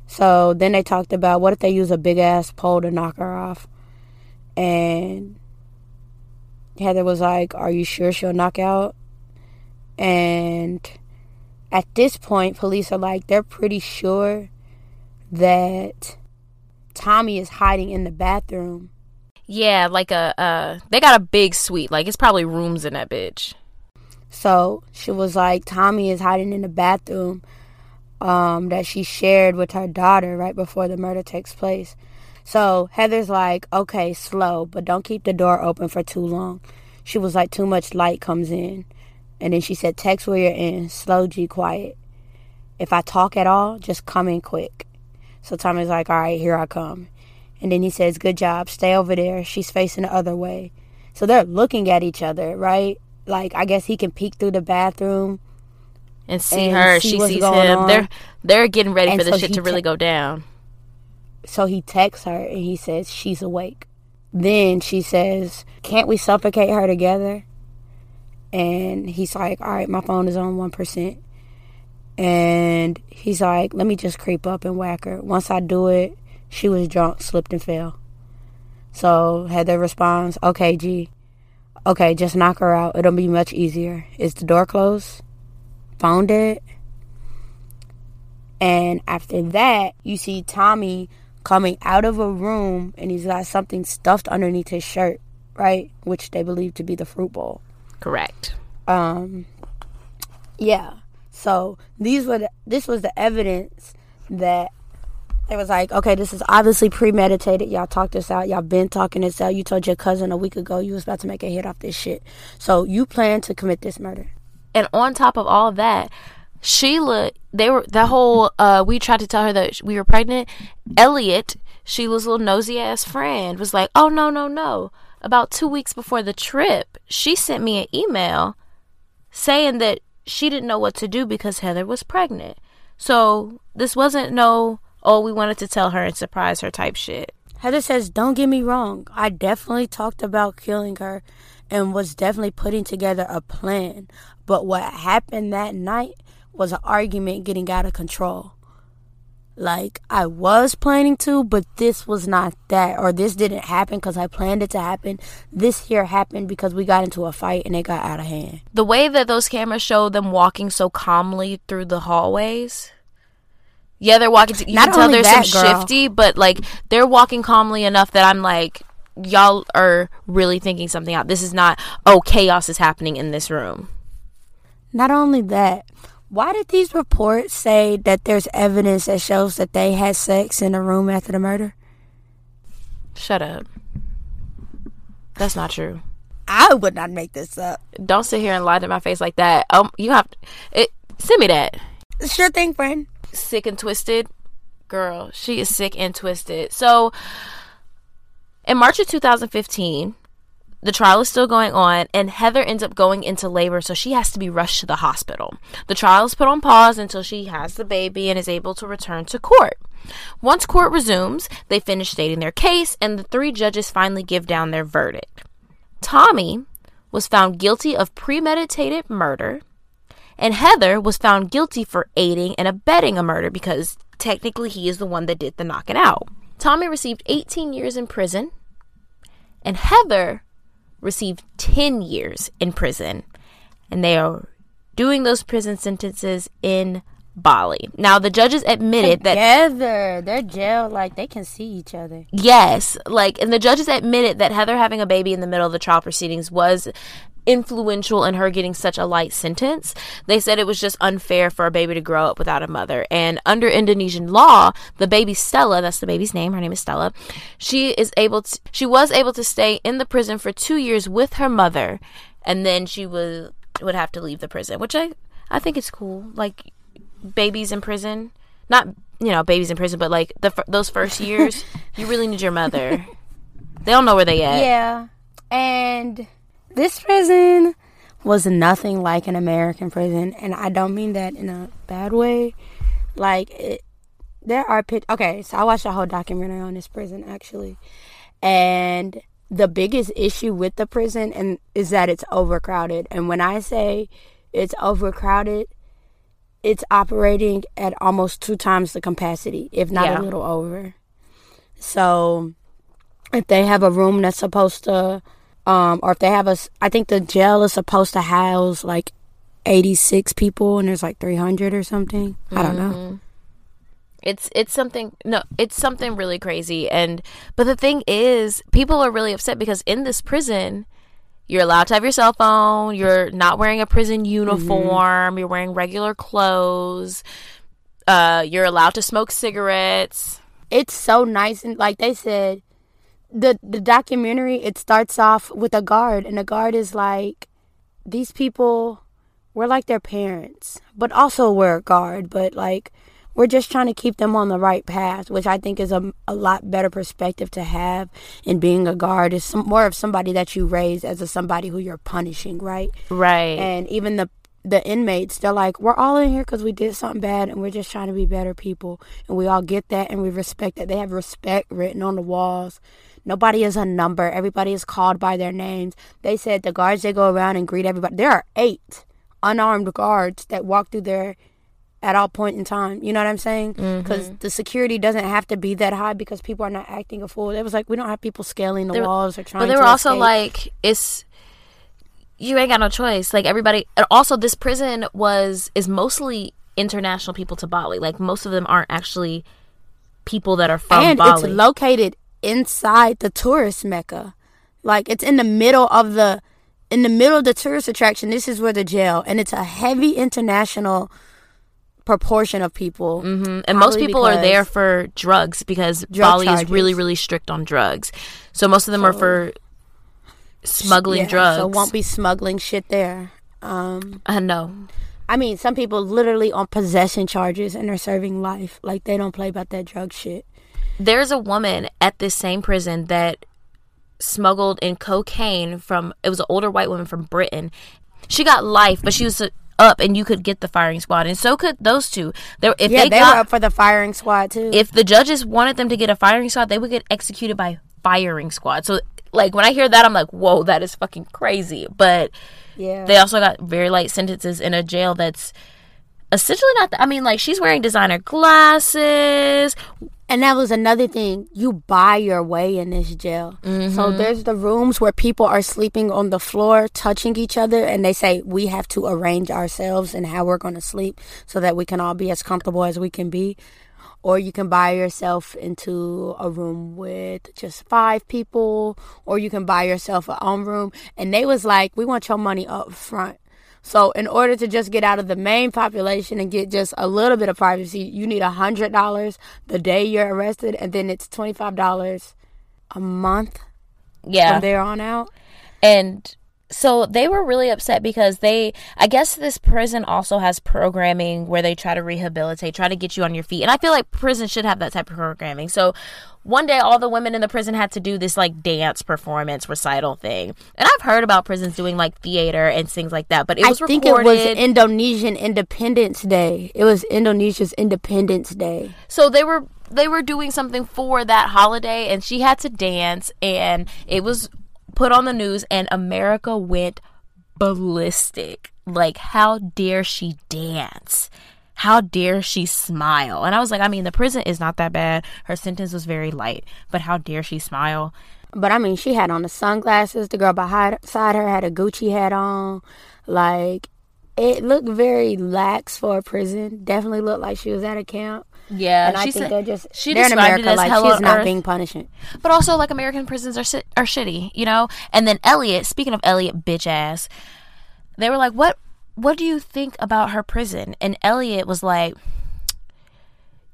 So then they talked about what if they use a big ass pole to knock her off? And Heather was like, Are you sure she'll knock out? And at this point, police are like, they're pretty sure that Tommy is hiding in the bathroom. Yeah, like a uh they got a big suite. Like it's probably rooms in that bitch. So she was like, Tommy is hiding in the bathroom um, that she shared with her daughter right before the murder takes place. So Heather's like, okay, slow, but don't keep the door open for too long. She was like, too much light comes in. And then she said, text where you're in, slow G, quiet. If I talk at all, just come in quick. So Tommy's like, all right, here I come. And then he says, good job, stay over there. She's facing the other way. So they're looking at each other, right? Like, I guess he can peek through the bathroom and see and her. See she sees him. On. They're they're getting ready and for this so shit to really te- go down. So he texts her and he says she's awake. Then she says, "Can't we suffocate her together?" And he's like, "All right, my phone is on one percent." And he's like, "Let me just creep up and whack her." Once I do it, she was drunk, slipped and fell. So Heather responds, "Okay, G. Okay, just knock her out. It'll be much easier. Is the door closed?" Found it. And after that, you see Tommy coming out of a room and he's got something stuffed underneath his shirt, right? Which they believe to be the fruit bowl. Correct. Um yeah. So these were the, this was the evidence that it was like, okay, this is obviously premeditated. Y'all talked this out. Y'all been talking this out. You told your cousin a week ago you was about to make a hit off this shit. So you plan to commit this murder. And on top of all that, Sheila, they were that whole. Uh, we tried to tell her that we were pregnant. Elliot, Sheila's little nosy ass friend, was like, "Oh no, no, no!" About two weeks before the trip, she sent me an email saying that she didn't know what to do because Heather was pregnant. So this wasn't no, oh, we wanted to tell her and surprise her type shit. Heather says, Don't get me wrong. I definitely talked about killing her and was definitely putting together a plan. But what happened that night was an argument getting out of control. Like, I was planning to, but this was not that, or this didn't happen because I planned it to happen. This here happened because we got into a fight and it got out of hand. The way that those cameras show them walking so calmly through the hallways. Yeah, they're walking. To, you not can tell there's that, some girl. shifty, but like they're walking calmly enough that I'm like, y'all are really thinking something out. This is not, oh, chaos is happening in this room. Not only that, why did these reports say that there's evidence that shows that they had sex in a room after the murder? Shut up. That's not true. I would not make this up. Don't sit here and lie to my face like that. Um, you have to, it. Send me that. Sure thing, friend. Sick and twisted, girl. She is sick and twisted. So, in March of 2015, the trial is still going on, and Heather ends up going into labor, so she has to be rushed to the hospital. The trial is put on pause until she has the baby and is able to return to court. Once court resumes, they finish stating their case, and the three judges finally give down their verdict. Tommy was found guilty of premeditated murder, and Heather was found guilty for aiding and abetting a murder because technically he is the one that did the knocking out. Tommy received 18 years in prison and Heather received 10 years in prison. And they are doing those prison sentences in Bali. Now the judges admitted Together. that together they're jailed like they can see each other. Yes, like and the judges admitted that Heather having a baby in the middle of the trial proceedings was influential in her getting such a light sentence. They said it was just unfair for a baby to grow up without a mother. And under Indonesian law, the baby Stella, that's the baby's name, her name is Stella, she is able to she was able to stay in the prison for 2 years with her mother and then she would would have to leave the prison, which I I think it's cool. Like babies in prison, not you know babies in prison, but like the those first years, you really need your mother. They don't know where they at. Yeah, and this prison was nothing like an American prison, and I don't mean that in a bad way. Like it, there are pit. Okay, so I watched a whole documentary on this prison actually, and the biggest issue with the prison and is that it's overcrowded. And when I say it's overcrowded, it's operating at almost two times the capacity, if not yeah. a little over. So if they have a room that's supposed to um, or if they have a, I think the jail is supposed to house like 86 people and there's like 300 or something. I don't know. Mm-hmm. It's it's something no, it's something really crazy and but the thing is people are really upset because in this prison you're allowed to have your cell phone, you're not wearing a prison uniform, mm-hmm. you're wearing regular clothes. Uh, you're allowed to smoke cigarettes. It's so nice and like they said the the documentary it starts off with a guard and the guard is like these people we're like their parents but also we're a guard but like we're just trying to keep them on the right path which i think is a, a lot better perspective to have in being a guard is some, more of somebody that you raise as a somebody who you're punishing right? Right. And even the the inmates they're like we're all in here because we did something bad and we're just trying to be better people and we all get that and we respect that. They have respect written on the walls Nobody is a number. Everybody is called by their names. They said the guards they go around and greet everybody. There are eight unarmed guards that walk through there at all point in time. You know what I'm saying? Because mm-hmm. the security doesn't have to be that high because people are not acting a fool. It was like we don't have people scaling the walls or trying. But they were also like it's you ain't got no choice. Like everybody. And also, this prison was is mostly international people to Bali. Like most of them aren't actually people that are from and Bali. it's located inside the tourist mecca. Like it's in the middle of the in the middle of the tourist attraction. This is where the jail, and it's a heavy international proportion of people. Mm-hmm. And most people are there for drugs because drug Bali charges. is really really strict on drugs. So most of them so, are for smuggling yeah, drugs. So won't be smuggling shit there. Um, I know. I mean, some people literally on possession charges and are serving life. Like they don't play about that drug shit. There's a woman at this same prison that smuggled in cocaine from it was an older white woman from Britain. She got life, but she was up and you could get the firing squad. And so could those two. There if yeah, they, they got, were up for the firing squad too. If the judges wanted them to get a firing squad they would get executed by firing squad. So like when i hear that i'm like whoa that is fucking crazy. But yeah. they also got very light sentences in a jail that's essentially not the, i mean like she's wearing designer glasses and that was another thing. You buy your way in this jail. Mm-hmm. So there's the rooms where people are sleeping on the floor, touching each other, and they say we have to arrange ourselves and how we're going to sleep so that we can all be as comfortable as we can be. Or you can buy yourself into a room with just five people, or you can buy yourself a own room. And they was like, we want your money up front. So in order to just get out of the main population and get just a little bit of privacy, you need a hundred dollars the day you're arrested, and then it's twenty five dollars a month. Yeah, from there on out. And so they were really upset because they i guess this prison also has programming where they try to rehabilitate try to get you on your feet. And i feel like prison should have that type of programming. So one day all the women in the prison had to do this like dance performance recital thing. And i've heard about prisons doing like theater and things like that but it was i think recorded. it was indonesian independence day. It was indonesia's independence day. So they were they were doing something for that holiday and she had to dance and it was put on the news and America went ballistic. Like, how dare she dance? How dare she smile? And I was like, I mean, the prison is not that bad. Her sentence was very light, but how dare she smile? But I mean, she had on the sunglasses. The girl beside her had a Gucci hat on. Like, it looked very lax for a prison. Definitely looked like she was at a camp. Yeah, and I think said- they're just she they're in America like she's not earth. being punished. But also, like American prisons are si- are shitty, you know. And then Elliot, speaking of Elliot, bitch ass, they were like, "What? What do you think about her prison?" And Elliot was like,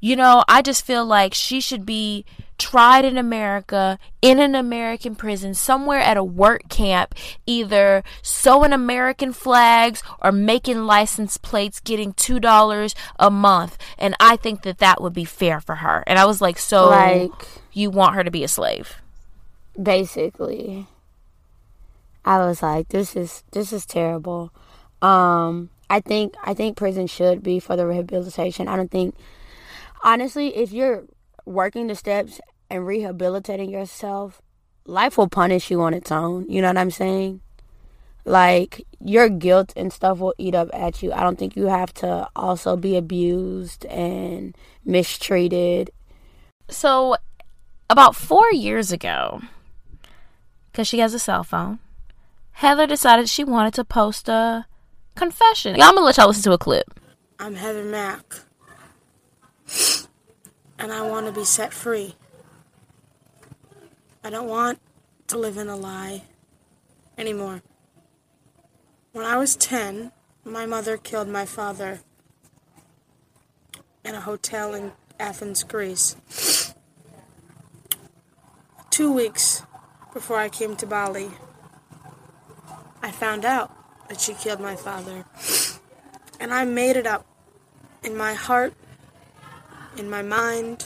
"You know, I just feel like she should be tried in America in an American prison somewhere at a work camp, either sewing American flags or making license plates, getting two dollars a month." And I think that that would be fair for her. And I was like, "So." Like you want her to be a slave. basically, I was like, this is this is terrible. Um, I think I think prison should be for the rehabilitation. I don't think honestly, if you're working the steps and rehabilitating yourself, life will punish you on its own. You know what I'm saying? Like your guilt and stuff will eat up at you. I don't think you have to also be abused and mistreated. So, about four years ago, because she has a cell phone, Heather decided she wanted to post a confession. I'm gonna let y'all listen to a clip. I'm Heather Mack, and I want to be set free. I don't want to live in a lie anymore. When I was 10, my mother killed my father in a hotel in Athens, Greece. Two weeks before I came to Bali, I found out that she killed my father. And I made it up in my heart, in my mind,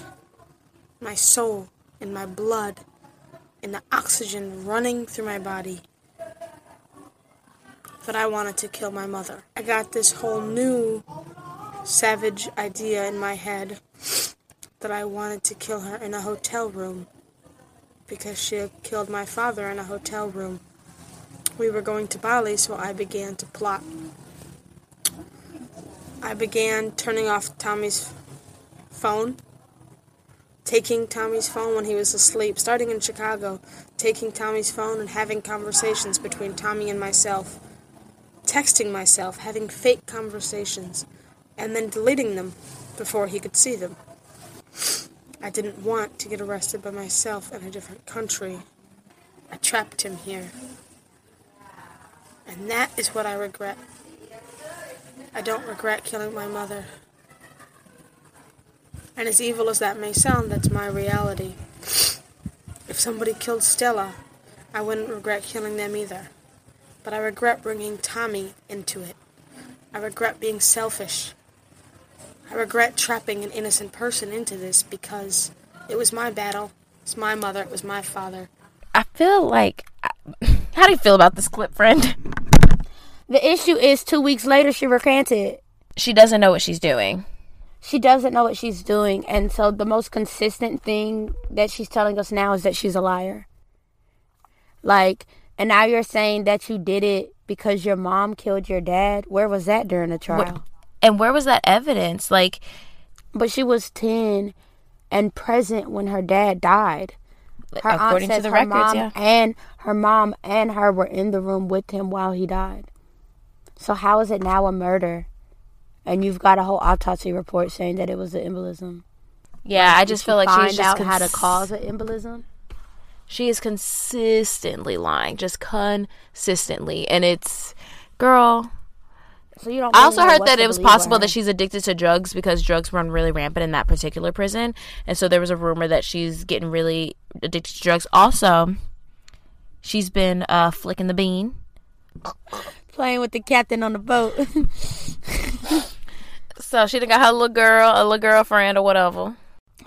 my soul, in my blood, in the oxygen running through my body that I wanted to kill my mother. I got this whole new savage idea in my head that I wanted to kill her in a hotel room because she had killed my father in a hotel room. We were going to Bali, so I began to plot. I began turning off Tommy's phone, taking Tommy's phone when he was asleep, starting in Chicago, taking Tommy's phone and having conversations between Tommy and myself, texting myself, having fake conversations, and then deleting them before he could see them. I didn't want to get arrested by myself in a different country. I trapped him here. And that is what I regret. I don't regret killing my mother. And as evil as that may sound, that's my reality. If somebody killed Stella, I wouldn't regret killing them either. But I regret bringing Tommy into it. I regret being selfish. I regret trapping an innocent person into this because it was my battle. It's my mother. It was my father. I feel like. How do you feel about this clip, friend? The issue is two weeks later she recanted. She doesn't know what she's doing. She doesn't know what she's doing, and so the most consistent thing that she's telling us now is that she's a liar. Like, and now you're saying that you did it because your mom killed your dad. Where was that during the trial? And where was that evidence? Like, But she was 10 and present when her dad died. Her according to the her records, mom yeah. And her mom and her were in the room with him while he died. So how is it now a murder? And you've got a whole autopsy report saying that it was an embolism. Yeah, I just feel like she's just out how to cause an embolism. She is consistently lying, just consistently, and it's girl. So you don't. I also heard that it was possible that she's addicted to drugs because drugs run really rampant in that particular prison, and so there was a rumor that she's getting really addicted to drugs. Also, she's been uh, flicking the bean. playing with the captain on the boat. So she done got her little girl, a little girlfriend or whatever.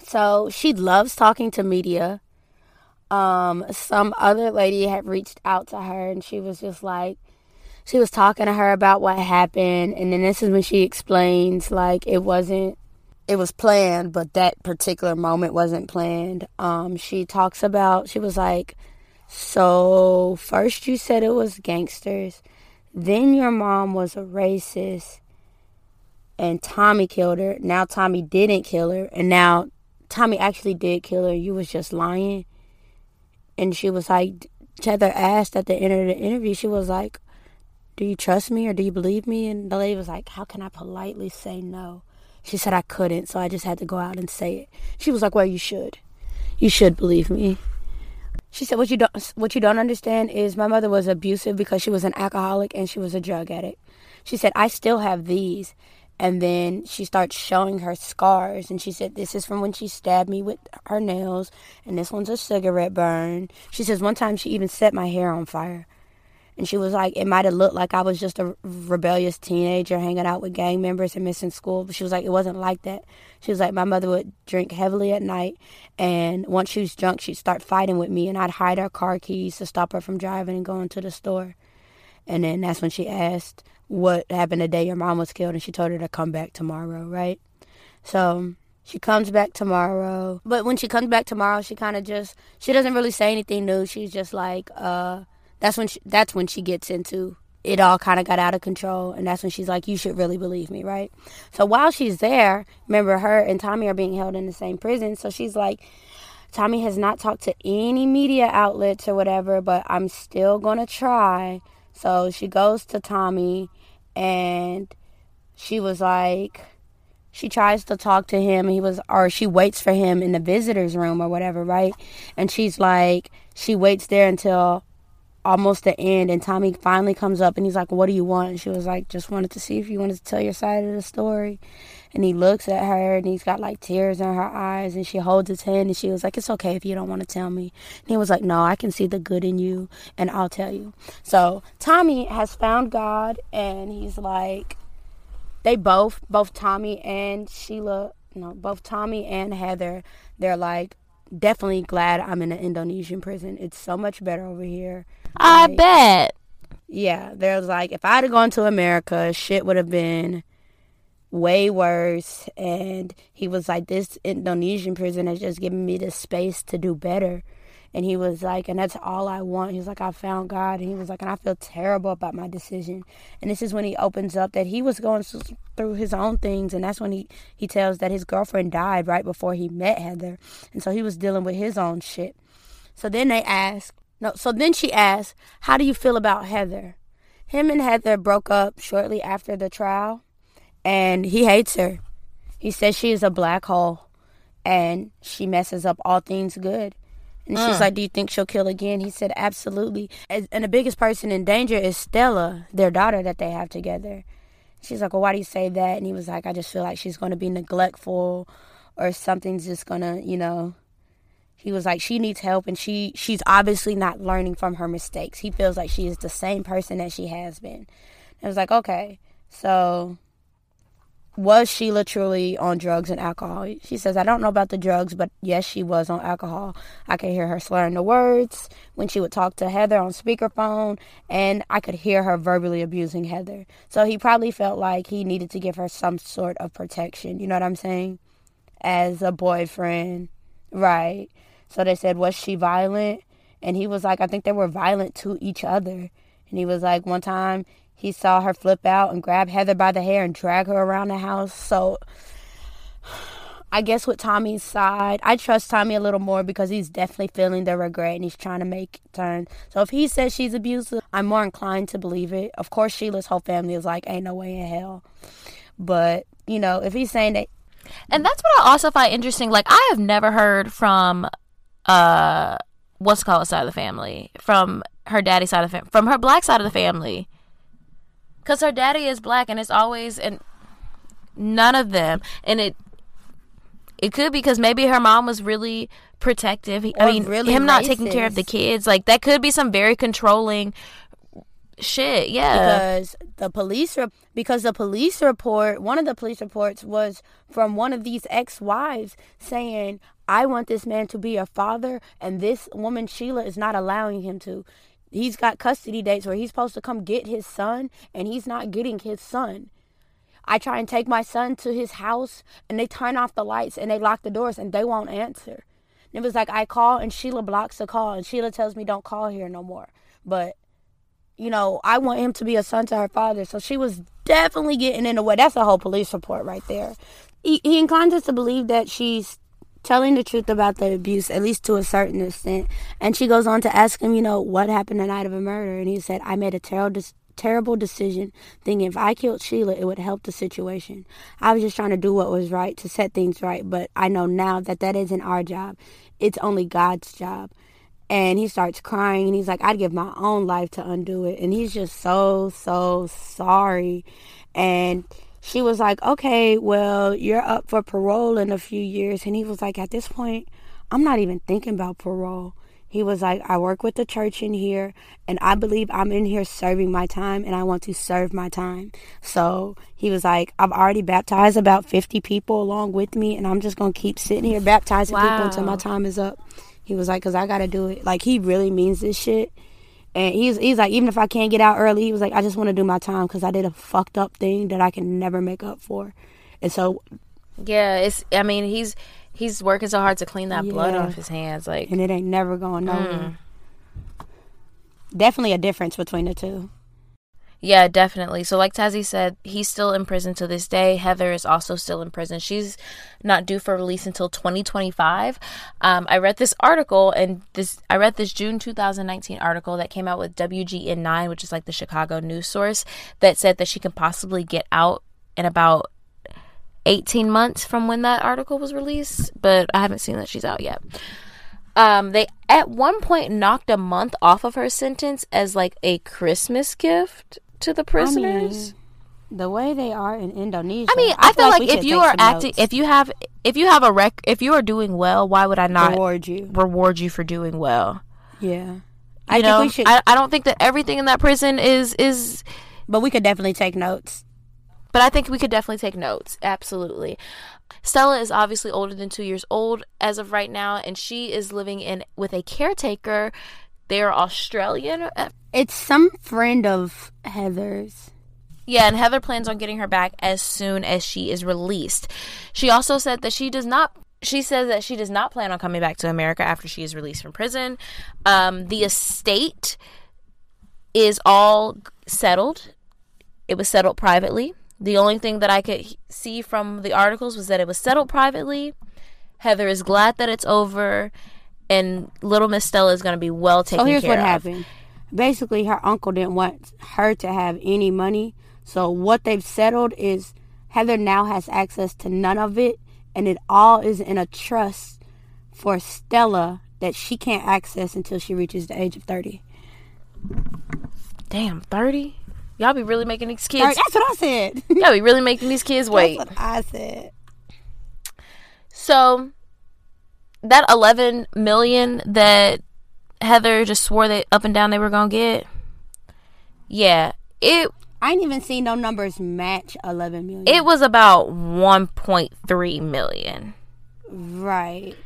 so she loves talking to media. Um, some other lady had reached out to her, and she was just like, she was talking to her about what happened, and then this is when she explains like it wasn't, it was planned, but that particular moment wasn't planned. Um, she talks about she was like, so first you said it was gangsters, then your mom was a racist, and Tommy killed her. Now Tommy didn't kill her, and now Tommy actually did kill her. You was just lying. And she was like, Heather asked at the end of the interview, she was like, Do you trust me or do you believe me? And the lady was like, How can I politely say no? She said I couldn't, so I just had to go out and say it. She was like, "Well, you should. You should believe me." She said, "What you don't what you don't understand is my mother was abusive because she was an alcoholic and she was a drug addict." She said, "I still have these." And then she starts showing her scars. And she said, This is from when she stabbed me with her nails. And this one's a cigarette burn. She says, One time she even set my hair on fire. And she was like, It might have looked like I was just a rebellious teenager hanging out with gang members and missing school. But she was like, It wasn't like that. She was like, My mother would drink heavily at night. And once she was drunk, she'd start fighting with me. And I'd hide her car keys to stop her from driving and going to the store. And then that's when she asked what happened the day your mom was killed, and she told her to come back tomorrow, right? So she comes back tomorrow. But when she comes back tomorrow, she kind of just she doesn't really say anything new. She's just like, uh, that's when she, that's when she gets into it all kind of got out of control and that's when she's like you should really believe me right so while she's there remember her and tommy are being held in the same prison so she's like tommy has not talked to any media outlets or whatever but i'm still gonna try so she goes to tommy and she was like she tries to talk to him he was or she waits for him in the visitors room or whatever right? And she's like she waits there until almost the end and tommy finally comes up and he's like what do you want? And she was like just wanted to see if you wanted to tell your side of the story and he looks at her and he's got like tears in her eyes and she holds his hand and she was like it's okay if you don't want to tell me. And he was like no i can see the good in you and i'll tell you. So tommy has found god and he's like they both both tommy and sheila no both tommy and heather they're like definitely glad i'm in an indonesian prison. It's so much better over here. I like, bet. Yeah there's like if i'd have gone to america shit would have been way worse. And he was like, This Indonesian prison has just given me the space to do better. And he was like, and that's all I want. He was like, I found God. And he was like, and I feel terrible about my decision. And this is when he opens up that he was going through his own things. And that's when he, he tells that his girlfriend died right before he met Heather. And so he was dealing with his own shit. So then they ask, no, so then she asked, How do you feel about Heather? Him and Heather broke up shortly after the trial and he hates her. He says she is a black hole and she messes up all things good. And she's mm. like, Do you think she'll kill again? He said, Absolutely. And the biggest person in danger is Stella, their daughter that they have together. She's like, Well, why do you say that? And he was like, I just feel like she's going to be neglectful or something's just going to, you know. He was like, she needs help and she she's obviously not learning from her mistakes. He feels like she is the same person that she has been. I was like, okay. So was Sheila truly on drugs and alcohol? She says, I don't know about the drugs, but yes, she was on alcohol. I could hear her slurring the words when she would talk to Heather on speakerphone, and I could hear her verbally abusing Heather. So he probably felt like he needed to give her some sort of protection. You know what I'm saying? As a boyfriend. Right. So they said, Was she violent? And he was like, I think they were violent to each other. And he was like, one time he saw her flip out and grab Heather by the hair and drag her around the house. So I guess with Tommy's side, I trust Tommy a little more because he's definitely feeling the regret and he's trying to make turn. So if he says she's abusive, I'm more inclined to believe it. Of course, Sheila's whole family is like, ain't no way in hell. But, you know, if he's saying that. And that's what I also find interesting. Like, I have never heard from, uh, what's called side of the family, from her daddy's side of the family, from her black side of the family because her daddy is black and it's always and none of them and it it could because maybe her mom was really protective. I mean, really him not taking care of the kids, like that could be some very controlling shit. Yeah, because the police re- because the police report, one of the police reports was from one of these ex-wives saying, "I want this man to be a father, and this woman Sheila is not allowing him to." He's got custody dates where he's supposed to come get his son and he's not getting his son. I try and take my son to his house and they turn off the lights and they lock the doors and they won't answer. And it was like I call and Sheila blocks the call and Sheila tells me don't call here no more. But you know, I want him to be a son to her father. So she was definitely getting in the way. That's a whole police report right there. He, he inclines us to believe that she's telling the truth about the abuse, at least to a certain extent. And she goes on to ask him, you know, what happened the night of a murder. And he said, I made a terrible, terrible decision, thinking if I killed Sheila, it would help the situation. I was just trying to do what was right to set things right, but I know now that that isn't our job. It's only God's job. And he starts crying and he's like, I'd give my own life to undo it. And he's just so, so sorry. And she was like, okay, well, you're up for parole in a few years. And he was like, at this point, I'm not even thinking about parole. He was like, I work with the church in here, and I believe I'm in here serving my time, and I want to serve my time. So he was like, I've already baptized about 50 people along with me, and I'm just going to keep sitting here baptizing wow. people until my time is up. He was like, because I got to do it. Like, he really means this shit. And he's, he's like, even if I can't get out early, he was like, I just want to do my time because I did a fucked up thing that I can never make up for. And so. Yeah, it's, I mean, he's he's working so hard to clean that yeah. blood off his hands, like, and it ain't never going nowhere. Mm. Definitely a difference between the two. Yeah, definitely. So, like Tazzy said, he's still in prison to this day. Heather is also still in prison. She's not due for release until 2025. Um, I read this article, and this I read this June 2019 article that came out with WGN9, which is like the Chicago news source, that said that she can possibly get out in about 18 months from when that article was released, but I haven't seen that she's out yet. Um, they at one point knocked a month off of her sentence as like a Christmas gift to the prisoners. I mean, the way they are in Indonesia. I mean, I, I feel, like, like if you are acting, notes. if you have, if you have a rec, if you are doing well, why would I not reward you? Reward you for doing well. Yeah, you I know, think we should. I, I don't think that everything in that prison is is. But we could definitely take notes. But I think we could definitely take notes. Absolutely. Stella is obviously older than two years old as of right now, and she is living in with a caretaker. They're Australian. It's some friend of Heather's. Yeah, and Heather plans on getting her back as soon as she is released. She also said that she does not. She says that she does not plan on coming back to America after she is released from prison. Um, the estate is all settled. It was settled privately. The only thing that I could see from the articles was that it was settled privately. Heather is glad that it's over, and little Miss Stella is going to be well taken care of. So here's what happened. Basically, her uncle didn't want her to have any money. So what they've settled is Heather now has access to none of it, and it all is in a trust for Stella that she can't access until she reaches the age of 30. Damn, 30? Y'all be really making these kids. That's what I said. y'all be really making these kids wait. That's what I said. So that 11 million that Heather just swore that up and down they were gonna get. Yeah, it. I ain't even seen no numbers match 11 million. It was about 1.3 million. Right.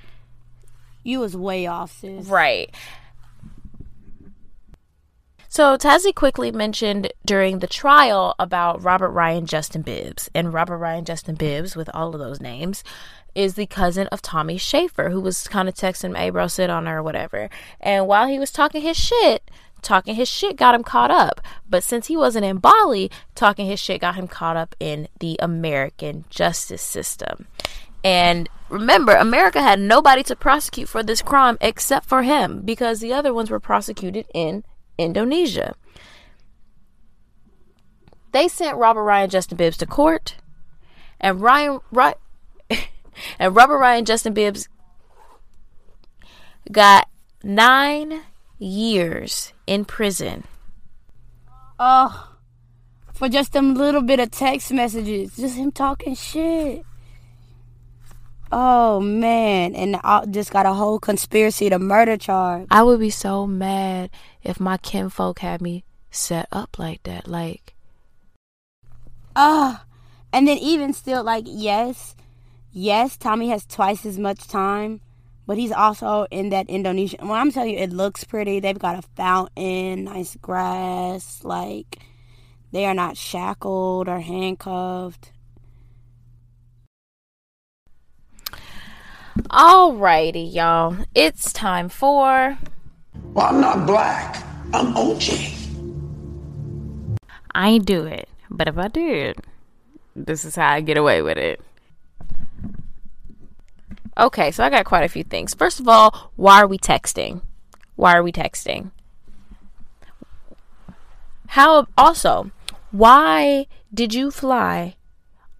You was way off, sis. Right. So Tazzy quickly mentioned during the trial about Robert Ryan Justin Bibbs. And Robert Ryan Justin Bibbs, with all of those names, is the cousin of Tommy Schaefer, who was kind of texting him, hey, bro, sit on her or whatever. And while he was talking his shit, talking his shit got him caught up. But since he wasn't in Bali, talking his shit got him caught up in the American justice system. And remember, America had nobody to prosecute for this crime except for him because the other ones were prosecuted in Indonesia. They sent Robert Ryan Justin Bibbs to court, and Ryan and Robert Ryan Justin Bibbs got nine years in prison. Oh, for just a little bit of text messages, just him talking shit. Oh man, and I just got a whole conspiracy to murder charge. I would be so mad if my kinfolk had me set up like that. Like, ah, uh, and then even still, like, yes, yes, Tommy has twice as much time, but he's also in that Indonesian. Well, I'm telling you, it looks pretty. They've got a fountain, nice grass, like. They are not shackled or handcuffed. Alrighty, y'all. It's time for. Well, I'm not black. I'm OJ. I ain't do it, but if I did, this is how I get away with it. Okay, so I got quite a few things. First of all, why are we texting? Why are we texting? How also, why did you fly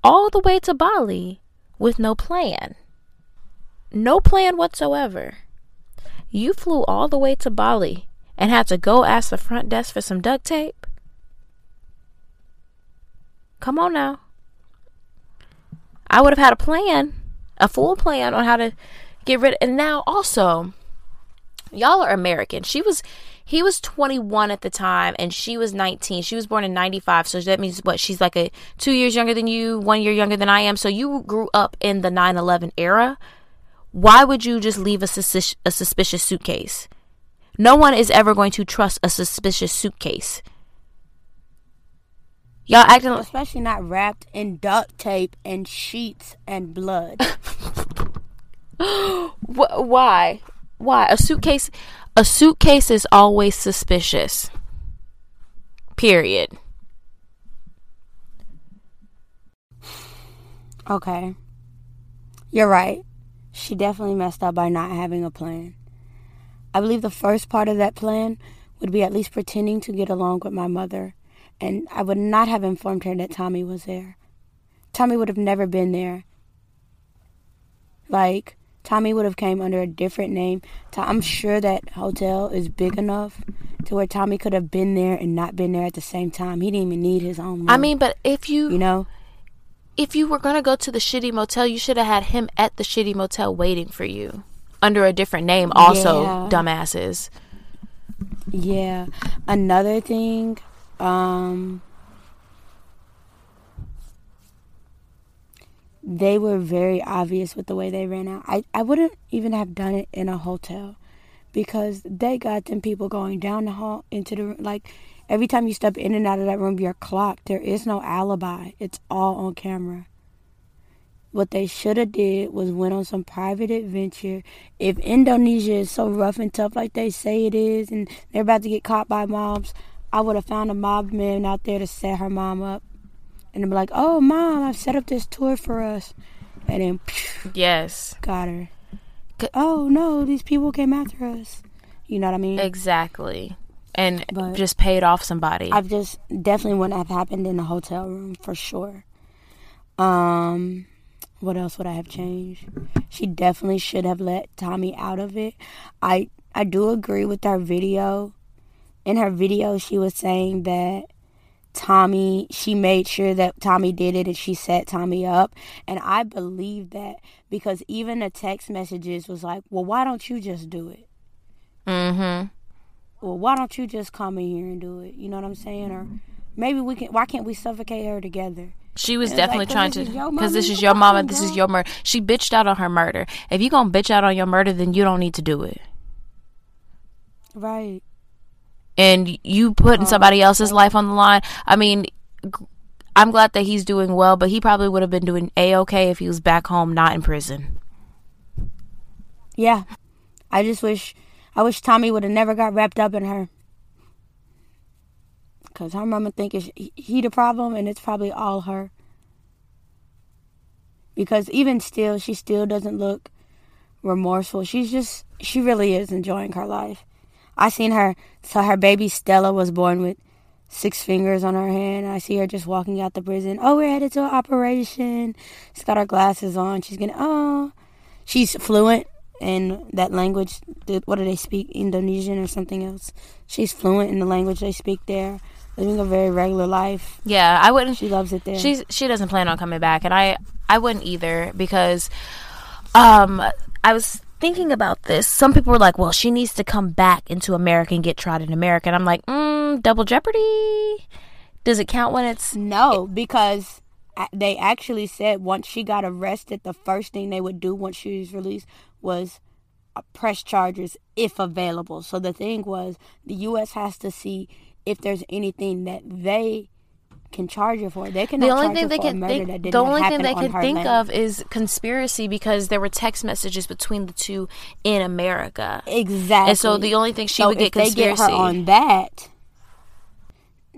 all the way to Bali with no plan? No plan whatsoever. You flew all the way to Bali and had to go ask the front desk for some duct tape? Come on now. I would have had a plan, a full plan on how to get rid and now also y'all are American. She was he was 21 at the time and she was 19. She was born in 95, so that means what? She's like a 2 years younger than you, 1 year younger than I am. So you grew up in the 9/11 era. Why would you just leave a, sus- a suspicious suitcase? No one is ever going to trust a suspicious suitcase. Y'all acting like Especially not wrapped in duct tape and sheets and blood. Why? Why a suitcase? A suitcase is always suspicious. Period. okay. You're right. She definitely messed up by not having a plan. I believe the first part of that plan would be at least pretending to get along with my mother, and I would not have informed her that Tommy was there. Tommy would have never been there. Like Tommy would have came under a different name. I'm sure that hotel is big enough to where Tommy could have been there and not been there at the same time. He didn't even need his own. Room, I mean, but if you, you know, if you were gonna go to the shitty motel, you should have had him at the shitty motel waiting for you under a different name. Also, Yeah. dumbasses. Yeah. Another thing, um they were very obvious with the way they ran out. I, I wouldn't even have done it in a hotel because they got them people going down the hall into the like every time you step in and out of that room you're clocked. There is no alibi. It's all on camera. What they should have did was went on some private adventure. If Indonesia is so rough and tough like they say it is, and they're about to get caught by mobs, I would have found a mob man out there to set her mom up, and be like, "Oh, mom, I've set up this tour for us," and then phew, Yes, got her. Oh no, these people came after us. You know what I mean? exactly. And But- just paid off somebody. I've just definitely wouldn't have happened in the hotel room for sure. Um, what else would I have changed? She definitely should have let Tommy out of it. I I do agree with her video. In her video, she was saying that Tommy, she made sure that Tommy did it and she set Tommy up. And I believe that because even the text messages was like, well, why don't you just do it? mm-hmm. Well, why don't you just come in here and do it? You know what I'm saying? Or maybe we can. Why can't we suffocate her together? She was definitely like, trying to, because this is your mama, this is your murder. She bitched out on her murder. If you gonna bitch out on your murder, then you don't need to do it. Right. And you putting oh, somebody else's life on the line. I mean, I'm glad that he's doing well, but he probably would have been doing a okay if he was back home, not in prison. Yeah. I just wish. I wish Tommy would have never got wrapped up in her. Cause her mama think it's he- he the problem, and it's probably all her. Because even still, she still doesn't look remorseful. She's just she really is enjoying her life. I seen her. So her baby Stella was born with six fingers on her hand. I see her just walking out the prison. Oh, we're headed to an operation. She's got her glasses on. She's gonna. Oh, she's fluent in that language. What do they speak? Indonesian or something else? She's fluent in the language they speak there. Living a very regular life. Yeah, I wouldn't. She loves it there. She's she doesn't plan on coming back, and I I wouldn't either because um I was thinking about this. Some people were like, "Well, she needs to come back into America and get tried in America," and I'm like, mm, "Double jeopardy? Does it count when it's No, because they actually said once she got arrested, the first thing they would do once she was released was uh, press charges if available. So the thing was, the U.S. has to see if there's anything that they can charge her for. They can the only thing they can the only thing they can think land. of is conspiracy because there were text messages between the two in America. Exactly. And so the only thing she So would get if they get conspiracy. her on that,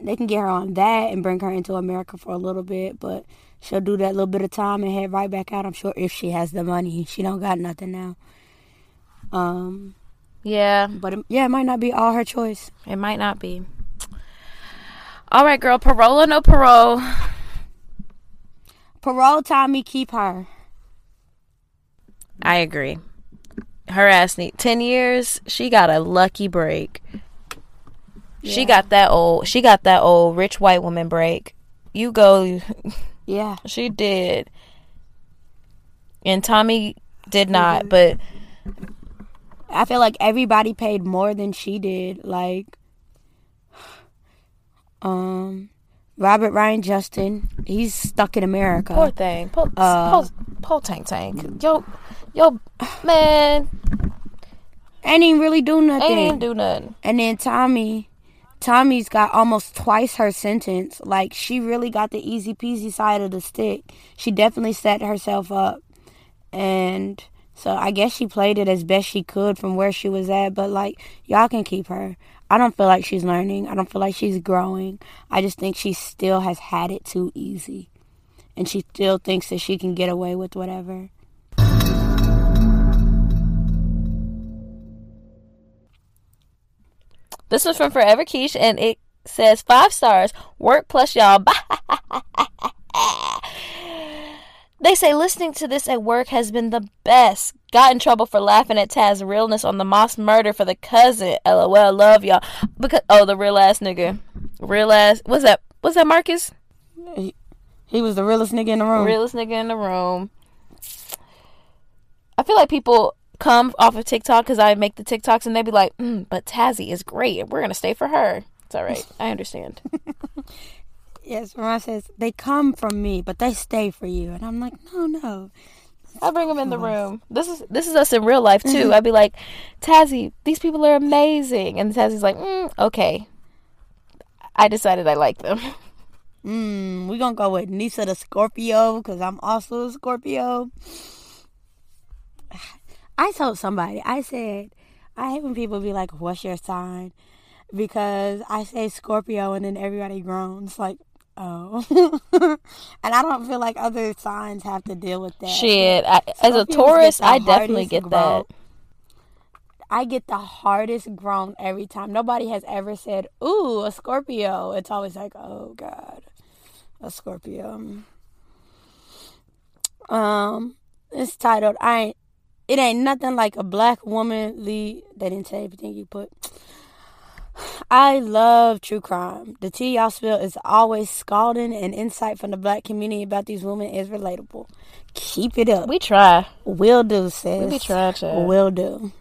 they can get her on that and bring her into America for a little bit, but she'll do that little bit of time and head right back out. I'm sure if she has the money, she don't got nothing now. Um, yeah, but it, yeah, it might not be all her choice. it might not be. All right, girl. Parole or no parole? Parole Tommy, keep her. I agree. Her ass need ten years. She got a lucky break. She got that old. She got that old rich white woman break. You go. Yeah. She did. And Tommy did not. But I feel like everybody paid more than she did. Like, um, Robert Ryan Justin, he's stuck in America. poor thing. Poor, Uh, poor, poor tank tank. Yo, yo, man, Ain't even really do nothing. ain't even do nothing. And then Tommy, Tommy's got almost twice her sentence. Like she really got the easy peasy side of the stick. She definitely set herself up, and so I guess she played it as best she could from where she was at. But like y'all can keep her. I don't feel like she's learning. I don't feel like she's growing. I just think she still has had it too easy, and she still thinks that she can get away with whatever. This was from Forever Quiche, and it says five stars. Work plus y'all. they say listening to this at work has been the best. Got in trouble for laughing at Taz's realness on the Moss murder for the cousin. LOL, love y'all. Because oh, the real ass nigga, real ass. What's that? What's that, Marcus? He was the realest nigga in the room. Realest nigga in the room. I feel like people come off of TikTok because I make the TikToks and they'd be like, mm, but Tazzy is great we're going to stay for her. It's all right. I understand. Yes, Ron says they come from me, but they stay for you, and I'm like, no, no. I bring them in the room. This is this is us in real life too. I'd be like, Tazzy, these people are amazing, and Tazzy's like, mm, okay. I decided I like them. Mm, we gonna go with Nisa the Scorpio because I'm also a Scorpio. I told somebody, I said, I hate when people be like, "What's your sign?" Because I say Scorpio and then everybody groans like, "Oh," and I don't feel like other signs have to deal with that. Shit, I, as a Taurus, I definitely get that. I get the hardest groan every time. Nobody has ever said, "Ooh, a Scorpio." It's always like, "Oh God, a Scorpio." Um, it's titled "I." Ain't, it ain't nothing like a black woman lead. They didn't say everything you put. I love true crime. The tea y'all spill is always scalding, and insight from the black community about these women is relatable. Keep it up. We try. Will do, sis. We trying to. Will do.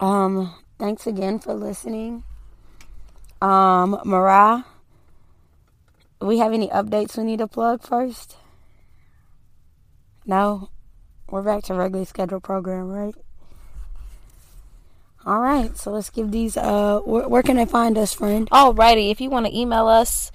Um, thanks again for listening. Um, Mariah, we have any updates we need to plug first? No? We're back to regularly scheduled program, right? All right, so let's give these. Uh, where, where can they find us, friend? Alrighty, if you want to email us,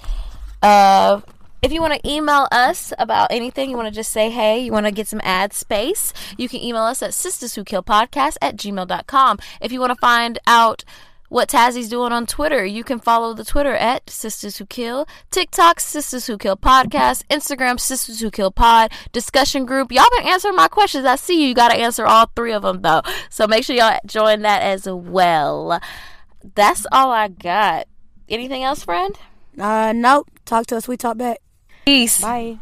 uh, if you want to email us about anything, you want to just say hey, you want to get some ad space, you can email us at sistaswhokillpodcast at gmail.com. If you want to find out what Tazzy's doing on Twitter, you can follow the Twitter at Sistas Who Kill, TikTok Sistas Who Kill Podcast, Instagram Sistas Who Kill Pod, discussion group. Y'all been answering my questions. I see you. You got to answer all three of them though. So make sure y'all join that as well. That's all I got. Anything else, friend? Uh, nope. Talk to us. We talk back. Peace. Bye.